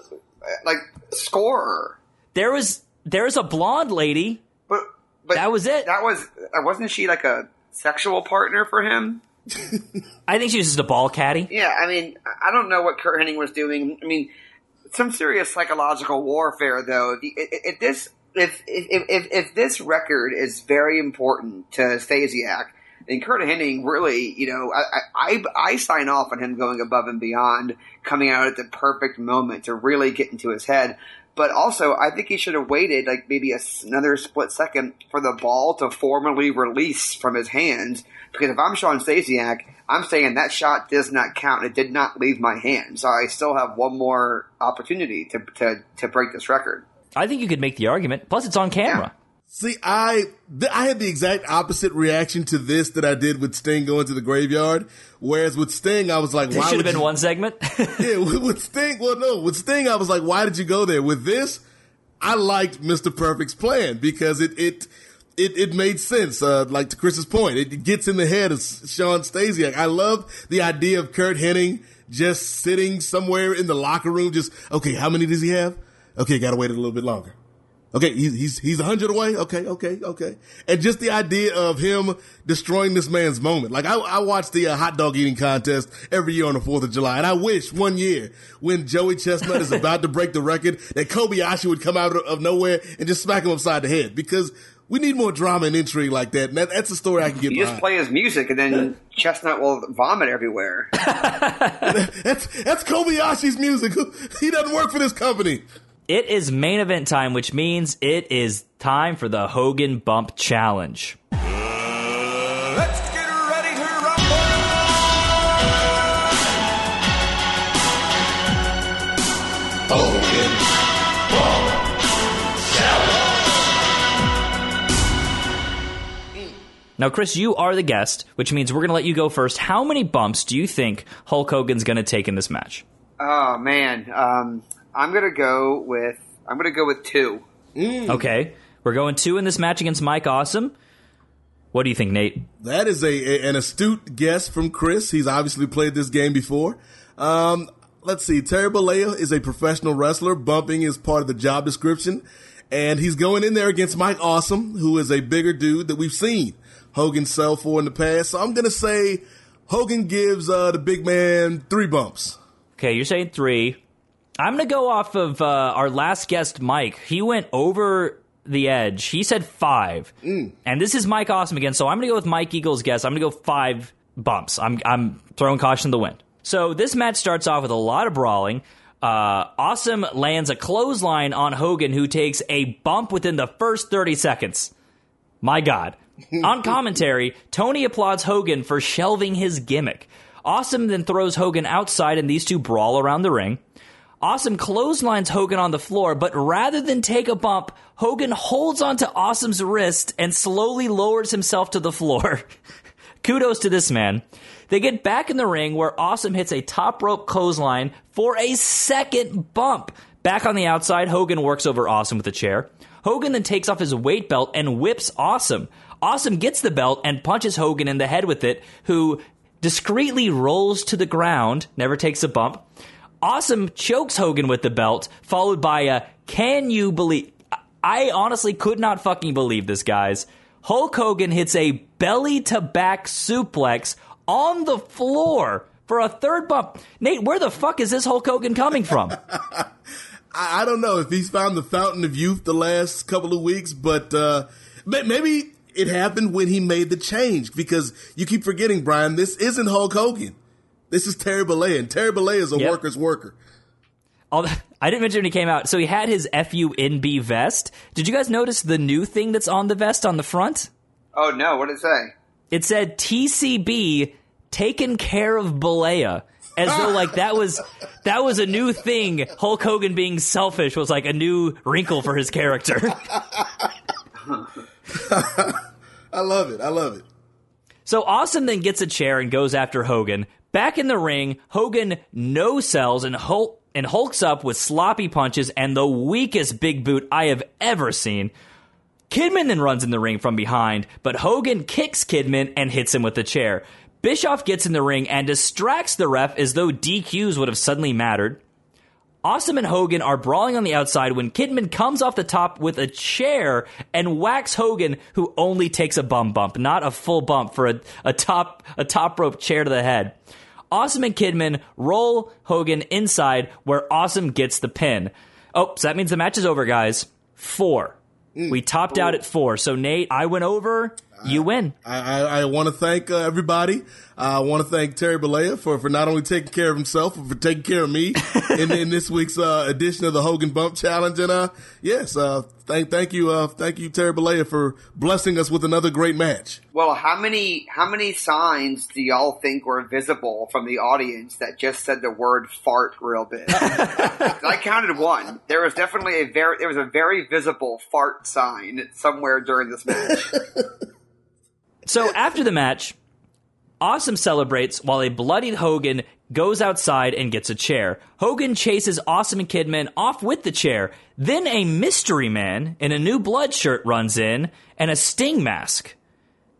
like scorer. There was there's a blonde lady. But but that was it. That was wasn't she like a sexual partner for him? I think she was just a ball caddy. Yeah, I mean, I don't know what Curt Hennig was doing. I mean, some serious psychological warfare, though. If, if this if, if if if this record is very important to Stasiak, then Curt Hennig really, you know, I, I I sign off on him going above and beyond, coming out at the perfect moment to really get into his head. But also, I think he should have waited like maybe a, another split second for the ball to formally release from his hands. Because if I'm Shawn Stasiak, I'm saying that shot does not count. It did not leave my hand, so I still have one more opportunity to to, to break this record. I think you could make the argument. Plus, it's on camera. See, I th- I had the exact opposite reaction to this that I did with Sting going to the graveyard. Whereas with Sting, I was like, This "Why should have been you- one segment. yeah, with, with Sting, well, no, with Sting, I was like, why did you go there? With this, I liked Mr. Perfect's plan because it it it, it made sense. Uh, like to Chris's point, it gets in the head of Shawn Stasiak. I love the idea of Curt Hennig just sitting somewhere in the locker room, just okay. How many does he have? Okay, gotta wait a little bit longer. Okay, he's he's he's a hundred away. Okay, okay, okay. And just the idea of him destroying this man's moment. Like I, I watch the uh, hot dog eating contest every year on the Fourth of July, and I wish one year when Joey Chestnut is about to break the record that Kobayashi would come out of, of nowhere and just smack him upside the head. Because We need more drama and intrigue like that. That that's a story I can get You just play his music, and then Chestnut will vomit everywhere. that's that's Kobayashi's music. He doesn't work for this company. It is main event time, which means it is time for the Hogan Bump Challenge. Uh, let's Now, Chris, you are the guest, which means we're going to let you go first. How many bumps do you think Hulk Hogan's going to take in this match? Oh man, um, I'm gonna go with I'm gonna go with two. Okay, we're going two in this match against Mike Awesome. What do you think, Nate? That is a, a- an astute guess from Chris. He's obviously played this game before. Um, let's see. Terry Bollea is a professional wrestler. Bumping is part of the job description, and he's going in there against Mike Awesome, who is a bigger dude that we've seen Hogan sell for in the past. So I'm gonna say Hogan gives uh, the big man three bumps. Okay, you're saying three. I'm going to go off of uh, our last guest, Mike. He went over the edge. He said five. And this is Mike Awesome again, so I'm going to go with Mike Eagle's guess. I'm going to go five bumps. I'm, I'm throwing caution to the wind. So this match starts off with a lot of brawling. Uh, awesome lands a clothesline on Hogan, who takes a bump within the first 30 seconds. My God. On commentary, Tony applauds Hogan for shelving his gimmick. Awesome then throws Hogan outside and these two brawl around the ring. Awesome clotheslines Hogan on the floor, but rather than take a bump, Hogan holds onto Awesome's wrist and slowly lowers himself to the floor. Kudos to this man. They get back in the ring where Awesome hits a top rope clothesline for a second bump. Back on the outside, Hogan works over Awesome with a chair. Hogan then takes off his weight belt and whips Awesome. Awesome gets the belt and punches Hogan in the head with it, who discreetly rolls to the ground, never takes a bump. Awesome chokes Hogan with the belt, followed by a can you believe I honestly could not fucking believe this, guys. Hulk Hogan hits a belly to back suplex on the floor for a third bump. Nate, where the fuck is this Hulk Hogan coming from? I, don't know if he's found the fountain of youth the last couple of weeks, but uh, maybe it happened when he made the change because you keep forgetting, Brian, this isn't Hulk Hogan. This is Terry Bollea, and Terry Bollea is a Yep. worker's worker. Although- I didn't mention when he came out. So he had his FUNB vest. Did you guys notice the new thing that's on the vest on the front? Oh no, what did it say? It said TCB taken care of Bollea. As though like that was that was a new thing. Hulk Hogan being selfish was like a new wrinkle for his character. I love it. I love it. So Awesome then gets a chair and goes after Hogan. Back in the ring, Hogan no sells and Hulk and hulks up with sloppy punches and the weakest big boot I have ever seen. Kidman then runs in the ring from behind, but Hogan kicks Kidman and hits him with the chair. Bischoff gets in the ring and distracts the ref as though DQs would have suddenly mattered. Awesome and Hogan are brawling on the outside when Kidman comes off the top with a chair and whacks Hogan, who only takes a bum bump, not a full bump for a, a top a top rope chair to the head. Awesome and Kidman roll Hogan inside where Awesome gets the pin. Oh, so that means the match is over, guys. Four. Mm. We topped out at four. So Nate, I went over. You win. I, I, I want to thank uh, everybody. I want to thank Terry Bollea for, for not only taking care of himself, but for taking care of me in, in this week's uh, edition of the Hogan Bump Challenge. And uh, yes, uh, thank thank you, uh, thank you, Terry Bollea, for blessing us with another great match. Well, how many how many signs do y'all think were visible from the audience that just said the word fart real big? I counted one. There was definitely a very there was a very visible fart sign somewhere during this match. So after the match, Awesome celebrates while a bloodied Hogan goes outside and gets a chair. Hogan chases Awesome and Kidman off with the chair. Then a mystery man in a new blood shirt runs in and a sting mask.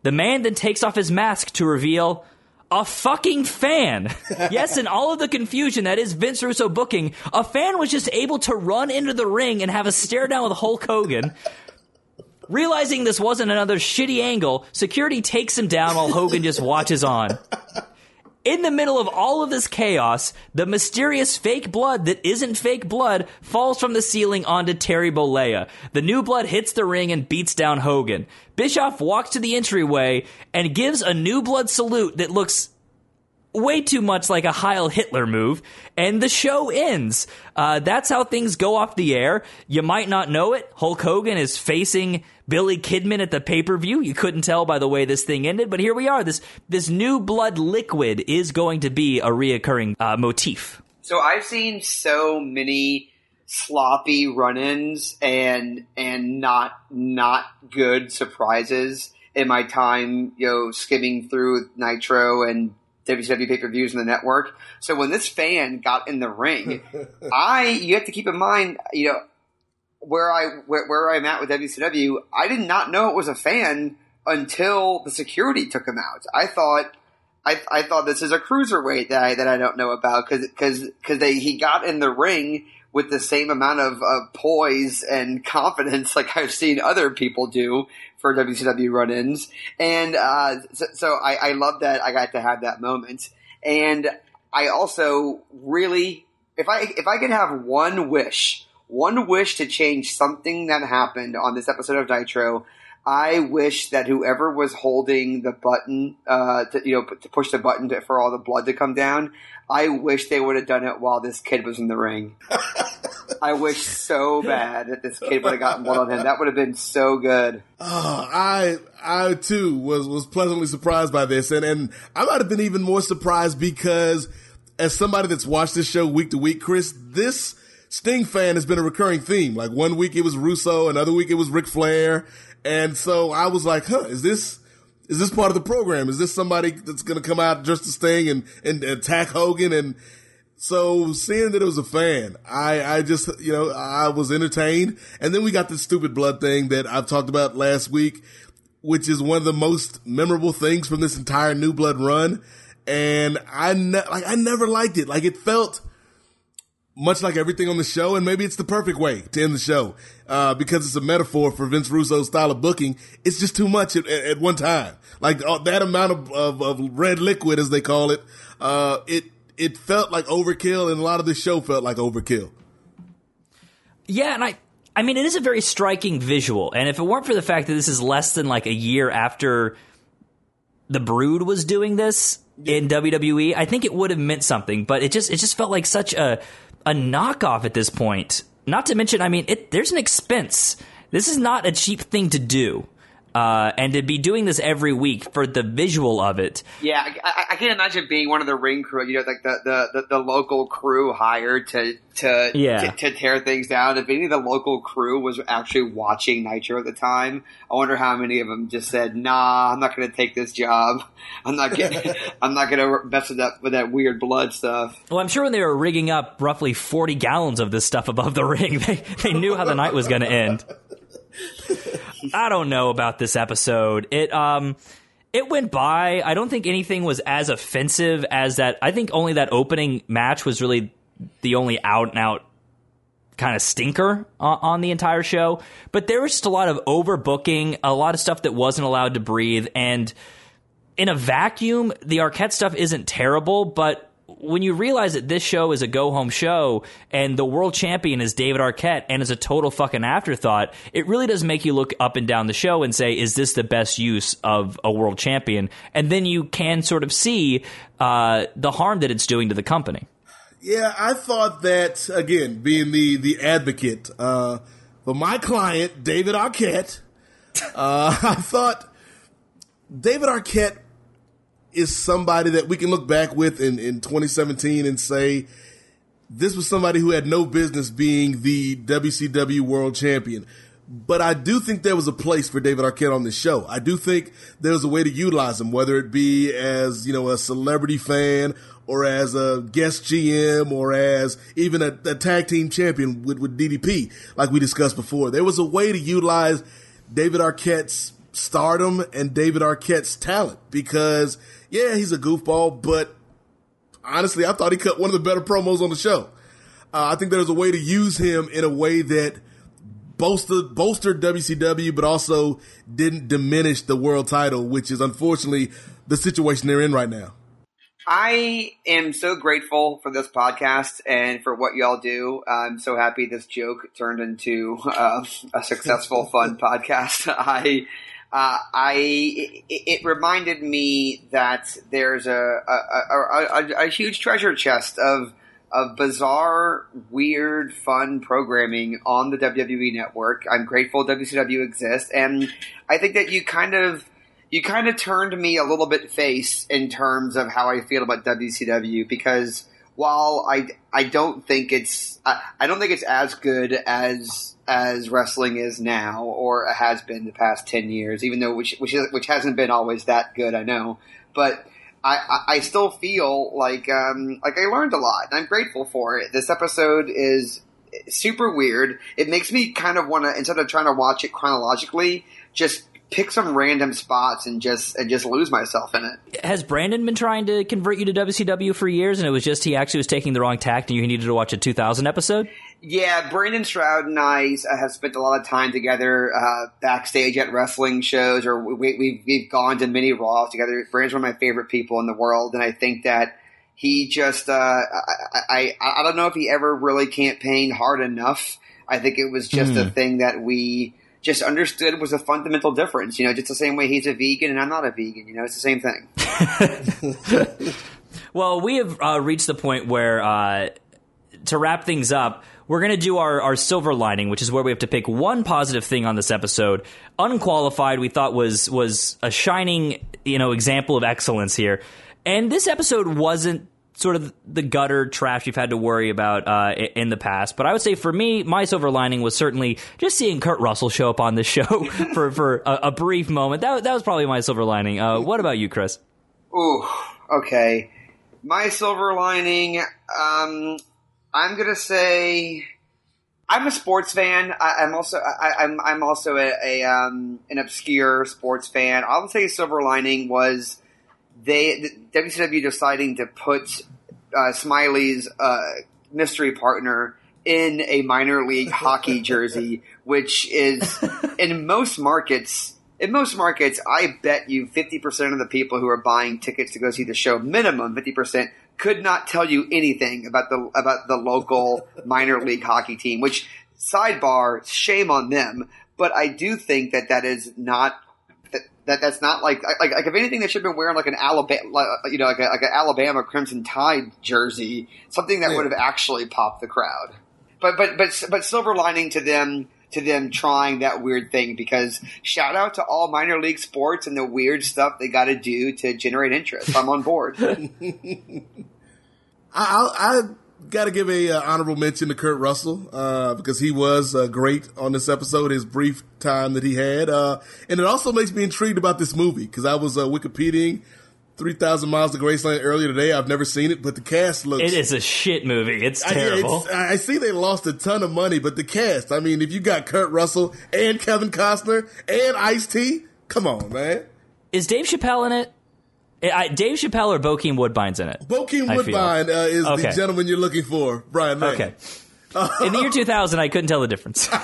The man then takes off his mask to reveal a fucking fan. yes, in all of the confusion that is Vince Russo booking, a fan was just able to run into the ring and have a stare down with Hulk Hogan. Realizing this wasn't another shitty angle, security takes him down while Hogan just watches on. in the middle of all of this chaos, the mysterious fake blood that isn't fake blood falls from the ceiling onto Terry Bollea. The new blood hits the ring and beats down Hogan. Bischoff walks to the entryway and gives a new blood salute that looks way too much like a Heil Hitler move, and the show ends. Uh, that's how things go off the air. You might not know it. Hulk Hogan is facing Billy Kidman at the pay per view. You couldn't tell by the way this thing ended, but here we are. This this new blood liquid is going to be a reoccurring uh, motif. So I've seen so many sloppy run-ins and and not not good surprises in my time, you know, skimming through Nitro and WCW pay per views in the network. So when this fan got in the ring, I you have to keep in mind, you know, where I where, where I'm at with WCW, I did not know it was a fan until the security took him out. I thought. I, I thought this is a cruiserweight that I, that I don't know about because because they he got in the ring with the same amount of poise and confidence like I've seen other people do for WCW run-ins, and uh, so, so I, I love that I got to have that moment, and I also really if I if I could have one wish, one wish to change something that happened on this episode of Nitro. I wish that whoever was holding the button, uh, to, you know, to push the button to, for all the blood to come down, I wish they would have done it while this kid was in the ring. I wish so bad that this kid would have gotten blood on him. That would have been so good. Oh, I I too was was pleasantly surprised by this, and and I might have been even more surprised because as somebody that's watched this show week to week, Chris, this Sting fan has been a recurring theme. Like one week it was Russo, another week it was Ric Flair, and so I was like, huh, is this is this part of the program? Is this somebody that's going to come out just to Sting and and attack Hogan and so seeing that it was a fan, I, I just, you know, I was entertained. And then we got this stupid blood thing that I've talked about last week, which is one of the most memorable things from this entire new blood run. And I, ne- like, I never liked it. Like it felt much like everything on the show. And maybe it's the perfect way to end the show, uh, because it's a metaphor for Vince Russo's style of booking. It's just too much at, at one time. Like uh, that amount of, of, of red liquid, as they call it, uh, it, it felt like overkill, and a lot of the show felt like overkill. Yeah, and I, I mean, it is a very striking visual, and if it weren't for the fact that this is less than like a year after the Brood was doing this in WWE, I think it would have meant something. But it just, it just felt like such a, a knockoff at this point. Not to mention, I mean, it, there's an expense. This is not a cheap thing to do. Uh, and to be doing this every week for the visual of it. Yeah, I, I, can imagine being one of the ring crew, you know, like the, the, the, the local crew hired to to, Yeah. to to tear things down. If any of the local crew was actually watching Nitro at the time, I wonder how many of them just said, "Nah, I'm not going to take this job. I'm not getting. I'm not going to mess with that with that weird blood stuff." Well, I'm sure when they were rigging up roughly 40 gallons of this stuff above the ring, they, they knew how the night was going to end. I don't know about this episode. It um it went by. I don't think anything was as offensive as that. I think only that opening match was really the only out and out kind of stinker on, on the entire show. But there was just a lot of overbooking, a lot of stuff that wasn't allowed to breathe, and in a vacuum, the Arquette stuff isn't terrible, but when you realize that this show is a go home show and the world champion is David Arquette and is a total fucking afterthought, it really does make you look up and down the show and say, is this the best use of a world champion? And then you can sort of see uh, the harm that it's doing to the company. Yeah, I thought that again, being the the advocate uh, for my client, David Arquette. Uh, I thought David Arquette is somebody that we can look back with in, in 2017 and say this was somebody who had no business being the WCW World Champion. But I do think there was a place for David Arquette on the show. I do think there was a way to utilize him, whether it be as, you know, a celebrity fan or as a guest GM or as even a, a tag team champion with, with DDP, like we discussed before. There was a way to utilize David Arquette's stardom and David Arquette's talent because, yeah, he's a goofball, but honestly, I thought he cut one of the better promos on the show. Uh, I think there's a way to use him in a way that bolstered, bolstered WCW, but also didn't diminish the world title, which is unfortunately the situation they're in right now. I am so grateful for this podcast and for what y'all do. I'm so happy this joke turned into uh, a successful, fun podcast. I, uh, I, it, it reminded me that there's a a, a, a, a huge treasure chest of of bizarre, weird, fun programming on the WWE network. I'm grateful WCW exists, and I think that you kind of you kind of turned me a little bit face in terms of how I feel about WCW because while I I don't think it's I, I don't think it's as good as as wrestling is now or has been the past ten years, even though which which which hasn't been always that good. I know, but. I, I, still feel like um, like I learned a lot, and I'm grateful for it. This episode is super weird. It makes me kind of want to instead of trying to watch it chronologically, just pick some random spots and just and just lose myself in it. Has Brandon been trying to convert you to WCW for years, and it was just he actually was taking the wrong tact, and you needed to watch a 2000 episode? Yeah, Brandon Stroud and I uh, have spent a lot of time together uh, backstage at wrestling shows, or we, we, we've gone to many Raws together. Brandon's one of my favorite people in the world, and I think that he just, uh, I, I, I don't know if he ever really campaigned hard enough. I think it was just Hmm. a thing that we just understood was a fundamental difference. You know, just the same way he's a vegan and I'm not a vegan. You know, it's the same thing. Well, we have uh, reached the point where, uh, to wrap things up, we're going to do our, our silver lining, which is where we have to pick one positive thing on this episode. Unqualified, we thought was was a shining, you know, example of excellence here. And this episode wasn't sort of the gutter trash you've had to worry about uh, in the past. But I would say for me, my silver lining was certainly just seeing Kurt Russell show up on this show for for a, a brief moment. That that was probably my silver lining. Uh, what about you, Chris? Ooh, okay. My silver lining, um, I'm gonna say, I'm a sports fan. I, I'm also, I, I'm, I'm also a, a um, an obscure sports fan. I would say silver lining was they the WCW deciding to put uh, Smiley's uh, mystery partner in a minor league hockey jersey, which is in most markets. In most markets, I bet you fifty percent of the people who are buying tickets to go see the show, minimum fifty percent, could not tell you anything about the about the local minor league hockey team. Which sidebar, shame on them. But I do think that that is not that, that that's not like like like if anything they should have been wearing like an Alabama like, you know like a, like an Alabama Crimson Tide jersey something that would have actually popped the crowd. But but but but silver lining to them to them trying that weird thing because shout out to all minor league sports and the weird stuff they got to do to generate interest. I'm on board. I, I, I got to give a uh, honorable mention to Kurt Russell uh, because he was uh, great on this episode. His brief time that he had, uh, and it also makes me intrigued about this movie because I was uh, Wikipediaing Three Thousand Miles to Graceland earlier today. I've never seen it, but the cast looks. It is a shit movie. It's I- terrible. it's- I see they lost a ton of money, but the cast. I mean, if you got Kurt Russell and Kevin Costner and Ice T, come on, man. Is Dave Chappelle in it? I, I- Dave Chappelle or Bokeem Woodbine's in it? Bokeem Woodbine uh, is the gentleman you're looking for, Brian. May. Okay. In the year 2000, I couldn't tell the difference.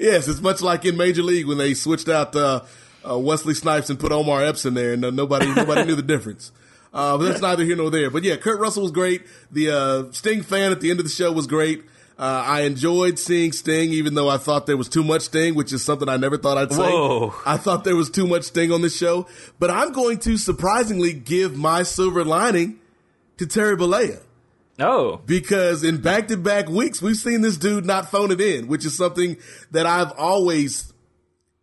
Yes, it's much like in Major League when they switched out uh, uh, Wesley Snipes and put Omar Epps in there, and uh, nobody nobody knew the difference. Uh, but that's neither here nor there. But yeah, Kurt Russell was great. The uh, Sting fan at the end of the show was great. Uh, I enjoyed seeing Sting, even though I thought there was too much Sting, which is something I never thought I'd say. Whoa. I thought there was too much Sting on this show. But I'm going to surprisingly give my silver lining to Terry Bollea oh, because in back to back weeks, we've seen this dude not phone it in, which is something that I've always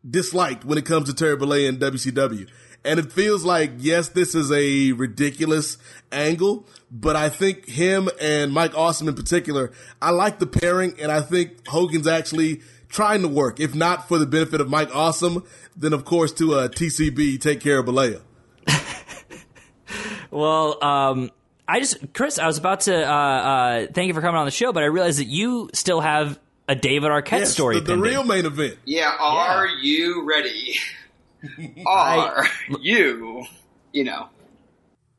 disliked when it comes to Terry Bollea and WCW. And it feels like, yes, this is a ridiculous angle, but I think him and Mike Awesome in particular, I like the pairing, and I think Hogan's actually trying to work. If not for the benefit of Mike Awesome, then of course to uh, TCB, take care of Bollea. well, um, I just, Chris, I was about to uh, uh, thank you for coming on the show, but I realized that you still have a David Arquette Yes, story the, the real main event. yeah are you ready are you you know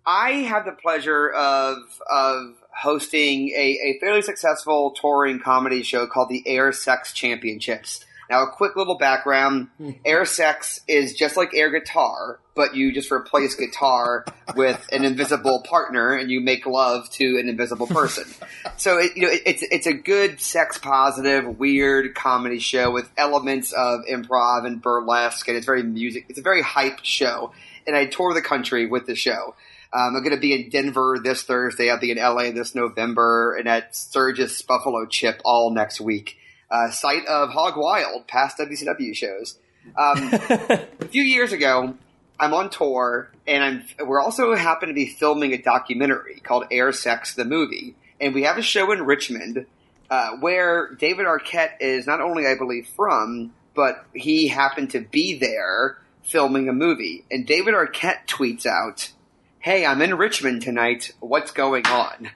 I have the pleasure of of hosting a, a fairly successful touring comedy show called the Air Sex Championships. Now, a quick little background: air sex is just like air guitar, but you just replace guitar with an invisible partner, and you make love to an invisible person. so, it, you know, it, it's it's a good sex positive, weird comedy show with elements of improv and burlesque, and it's very music. It's a very hyped show, and I tour the country with the show. Um, I'm going to be in Denver this Thursday. I'll be in LA this November, and at Sturgis Buffalo Chip all next week. Uh, site of Hog Wild, past WCW shows. Um, a few years ago, I'm on tour, and I'm we're also happen to be filming a documentary called Air Sex the Movie, and we have a show in Richmond uh, where David Arquette is not only, I believe, from, but he happened to be there filming a movie. And David Arquette tweets out, "Hey, I'm in Richmond tonight. What's going on?"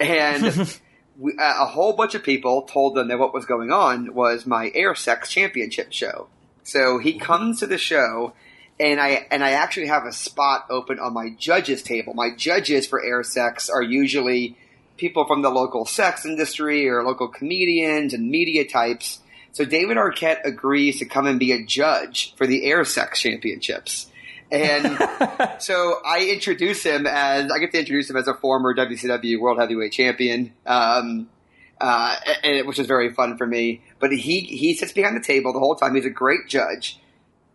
And we, a whole bunch of people told them that what was going on was my air sex championship show. So he mm-hmm. comes to the show, and I and I actually have a spot open on my judges table. My judges for air sex are usually people from the local sex industry or local comedians and media types. So David Arquette agrees to come and be a judge for the air sex championships. And so I introduce him as I get to introduce him as a former WCW World Heavyweight Champion, um, uh, and, which is very fun for me. But he he sits behind the table the whole time. He's a great judge.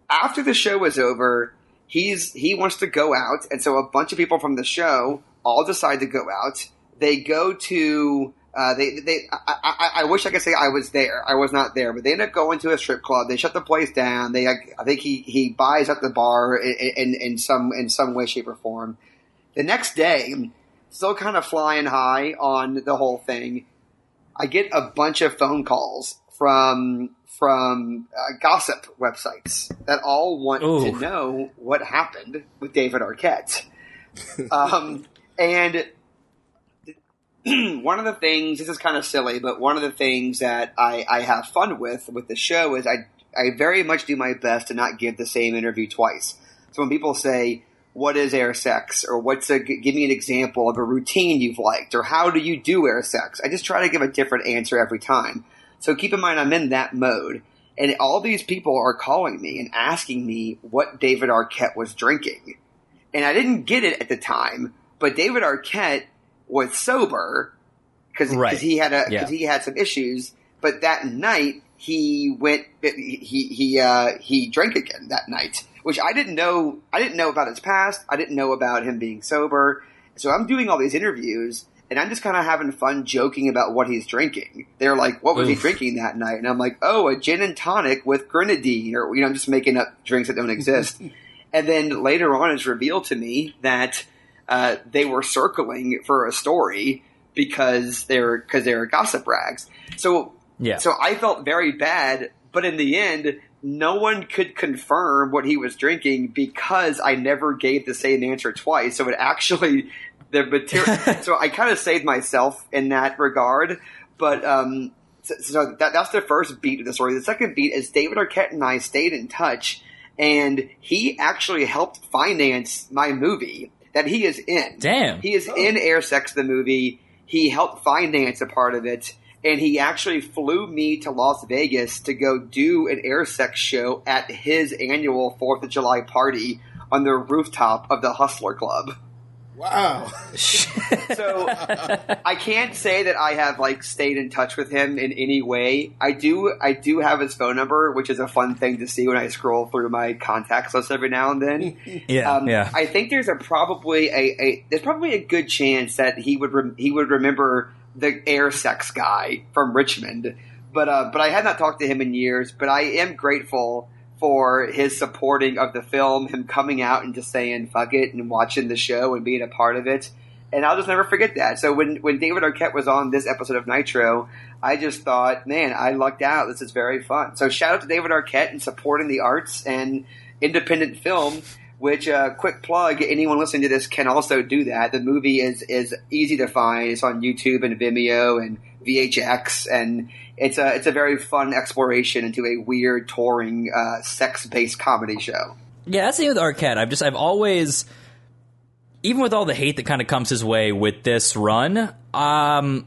After the show is over, he's he wants to go out, and so a bunch of people from the show all decide to go out. They go to uh, they they I, I, I wish I could say I was there. I was not there, but they end up going to a strip club. They shut the place down. They I think he he buys up the bar in, in, in some in some way, shape, or form. The next day, still kind of flying high on the whole thing. I get a bunch of phone calls from from uh, gossip websites that all want Ooh. to know what happened with David Arquette. um, and one of the things this is kind of silly, but one of the things that I, I have fun with with the show is I I very much do my best to not give the same interview twice. So when people say, "What is air sex?" or "What's a give me an example of a routine you've liked?" or "How do you do air sex?" I just try to give a different answer every time. So keep in mind I'm in that mode, and all these people are calling me and asking me what David Arquette was drinking, and I didn't get it at the time. But David Arquette was sober because Right. he had a Yeah. he had some issues. But that night he went he he uh, he drank again that night, which I didn't know. I didn't know about his past. I didn't know about him being sober. So I'm doing all these interviews. And I'm just kind of having fun joking about what he's drinking. They're like, "What was he drinking that night?" And I'm like, "Oh, a gin and tonic with grenadine," or you know, I'm just making up drinks that don't exist. and then later on, it's revealed to me that uh, they were circling for a story because they're because they're gossip rags. So Yeah. so I felt very bad, but in the end, no one could confirm what he was drinking because I never gave the same answer twice. So it actually the material. so I kind of saved myself in that regard. But um, so, so that, that's the first beat of the story. The second beat is David Arquette and I stayed in touch, and he actually helped finance my movie that he is in. Damn. He is oh. in Air Sex the movie. He helped finance a part of it, and he actually flew me to Las Vegas to go do an Air Sex show at his annual Fourth of July party on the rooftop of the Hustler Club. Wow. So I can't say that I have like stayed in touch with him in any way. I do I do have his phone number, which is a fun thing to see when I scroll through my contacts list every now and then. Yeah, Um, yeah. I think there's a probably a, a there's probably a good chance that he would rem- he would remember the air sex guy from Richmond. But uh, but I had not talked to him in years. But I am grateful for his supporting of the film, him coming out and just saying "fuck it" and watching the show and being a part of it. And I'll just never forget that. So when when David Arquette was on this episode of Nitro, I just thought, man, I lucked out. This is very fun. So shout out to David Arquette and supporting the arts and independent film. Which uh, quick plug, anyone listening to this can also do that. The movie is is easy to find. It's on YouTube and Vimeo and VHX, and it's a it's a very fun exploration into a weird touring uh, sex based comedy show. Yeah, that's the thing with Arquette. I've just I've always even with all the hate that kind of comes his way with this run, um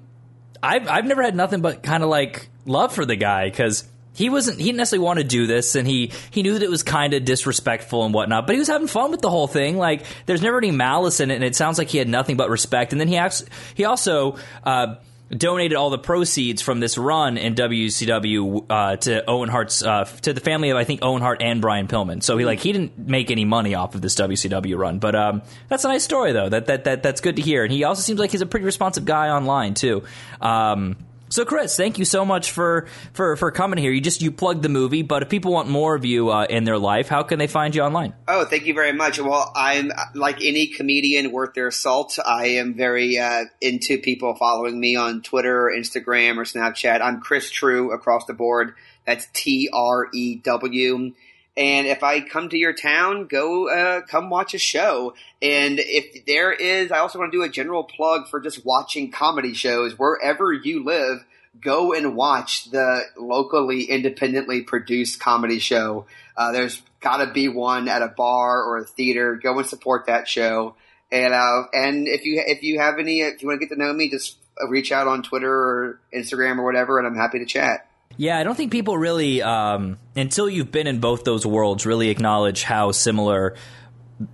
I've I've never had nothing but kind of like love for the guy because he wasn't he didn't necessarily want to do this and he he knew that it was kind of disrespectful and whatnot but he was having fun with the whole thing like there's never any malice in it and it sounds like he had nothing but respect and then he acts, he also uh, donated all the proceeds from this run in WCW uh, to Owen Hart's uh, to the family of I think Owen Hart and Brian Pillman. So he like he didn't make any money off of this WCW run, but um, that's a nice story though. That that that that's good to hear. And he also seems like he's a pretty responsive guy online too. Um, so, Chris, thank you so much for, for, for coming here. You just you plugged the movie, but if people want more of you uh, in their life, how can they find you online? Oh, thank you very much. Well, I'm like any comedian worth their salt. I am very uh, into people following me on Twitter, or Instagram, or Snapchat. I'm Chris Trew across the board. That's T R E W. And if I come to your town, go uh, come watch a show. And if there is, I also want to do a general plug for just watching comedy shows wherever you live. Go and watch the locally independently produced comedy show. Uh, there's got to be one at a bar or a theater. Go and support that show. And uh, and if you if you have any, if you want to get to know me, just reach out on Twitter or Instagram or whatever, and I'm happy to chat. Yeah, I don't think people really, um, until you've been in both those worlds, really acknowledge how similar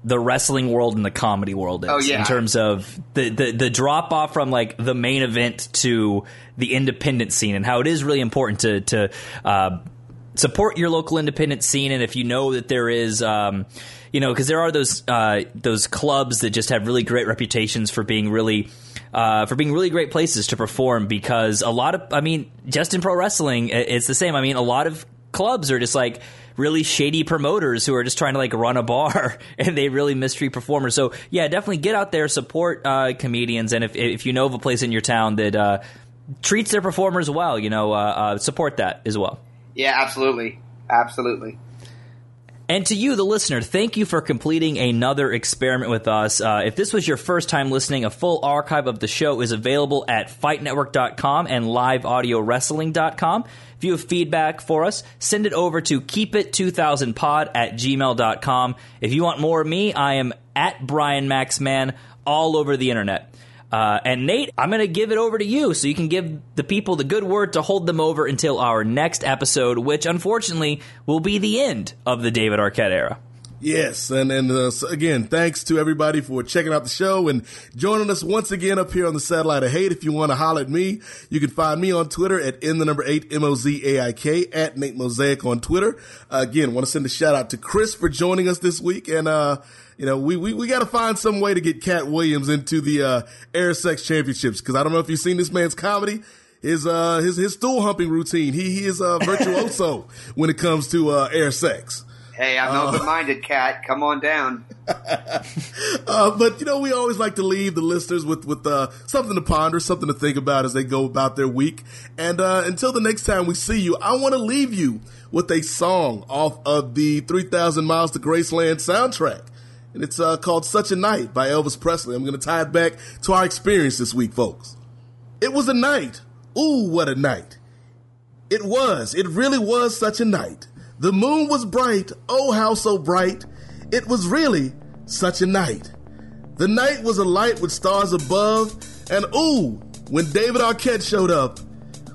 the wrestling world and the comedy world is Oh, yeah. in terms of the, the, the drop off from like the main event to the independent scene and how it is really important to to uh, support your local independent scene and if you know that there is um, you know because there are those uh, those clubs that just have really great reputations for being really uh, for being really great places to perform because a lot of I mean just in pro wrestling it's the same. I mean a lot of clubs are just like really shady promoters who are just trying to like run a bar and they really mistreat performers. So yeah definitely get out there support uh, comedians and if if you know of a place in your town that uh, treats their performers well you know uh, uh, support that as well. Yeah, absolutely, absolutely. And to you, the listener, thank you for completing another experiment with us. Uh, if this was your first time listening, a full archive of the show is available at fightnetwork.com and liveaudiowrestling.com. If you have feedback for us, send it over to keepit2000pod at gmail.com. If you want more of me, I am at Brian Maxman all over the internet. Uh, and Nate, I'm going to give it over to you so you can give the people the good word to hold them over until our next episode, which unfortunately will be the end of the David Arquette era. Yes, and and uh, so again, thanks to everybody for checking out the show and joining us once again up here on the satellite of hate. If you want to holler at me, you can find me on Twitter at in the number eight m o z a i k at Nate Mosaic on Twitter. Uh, again, want to send a shout out to Chris for joining us this week, and uh, you know we we, we got to find some way to get Katt Williams into the uh, Air Sex Championships because I don't know if you've seen this man's comedy. His uh his his stool humping routine. He he is a virtuoso when it comes to uh, air sex. Hey, I'm Uh, open-minded, cat. Come on down. Uh, but you know, we always like to leave the listeners with with uh, something to ponder, something to think about as they go about their week. And uh, until the next time we see you, I want to leave you with a song off of the 3,000 Miles to Graceland soundtrack. And it's uh, called Such a Night by Elvis Presley. I'm going to tie it back to our experience this week, folks. It was a night. Ooh, what a night. It was. It really was such a night. The moon was bright. Oh, how so bright. It was really such a night. The night was alight with stars above. And ooh, when David Arquette showed up,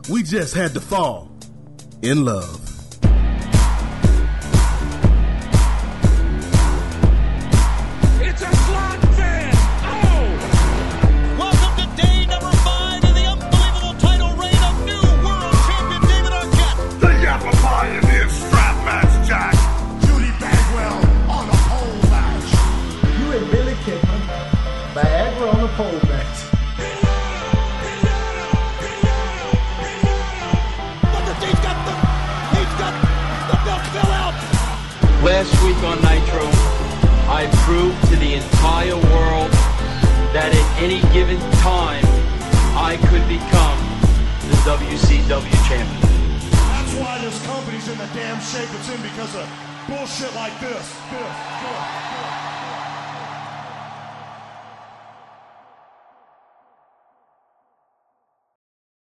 we just had to fall in love. Last week on Nitro, I proved to the entire world that at any given time, I could become the WCW champion. That's why this company's in the damn shape it's in because of bullshit like this. This, this.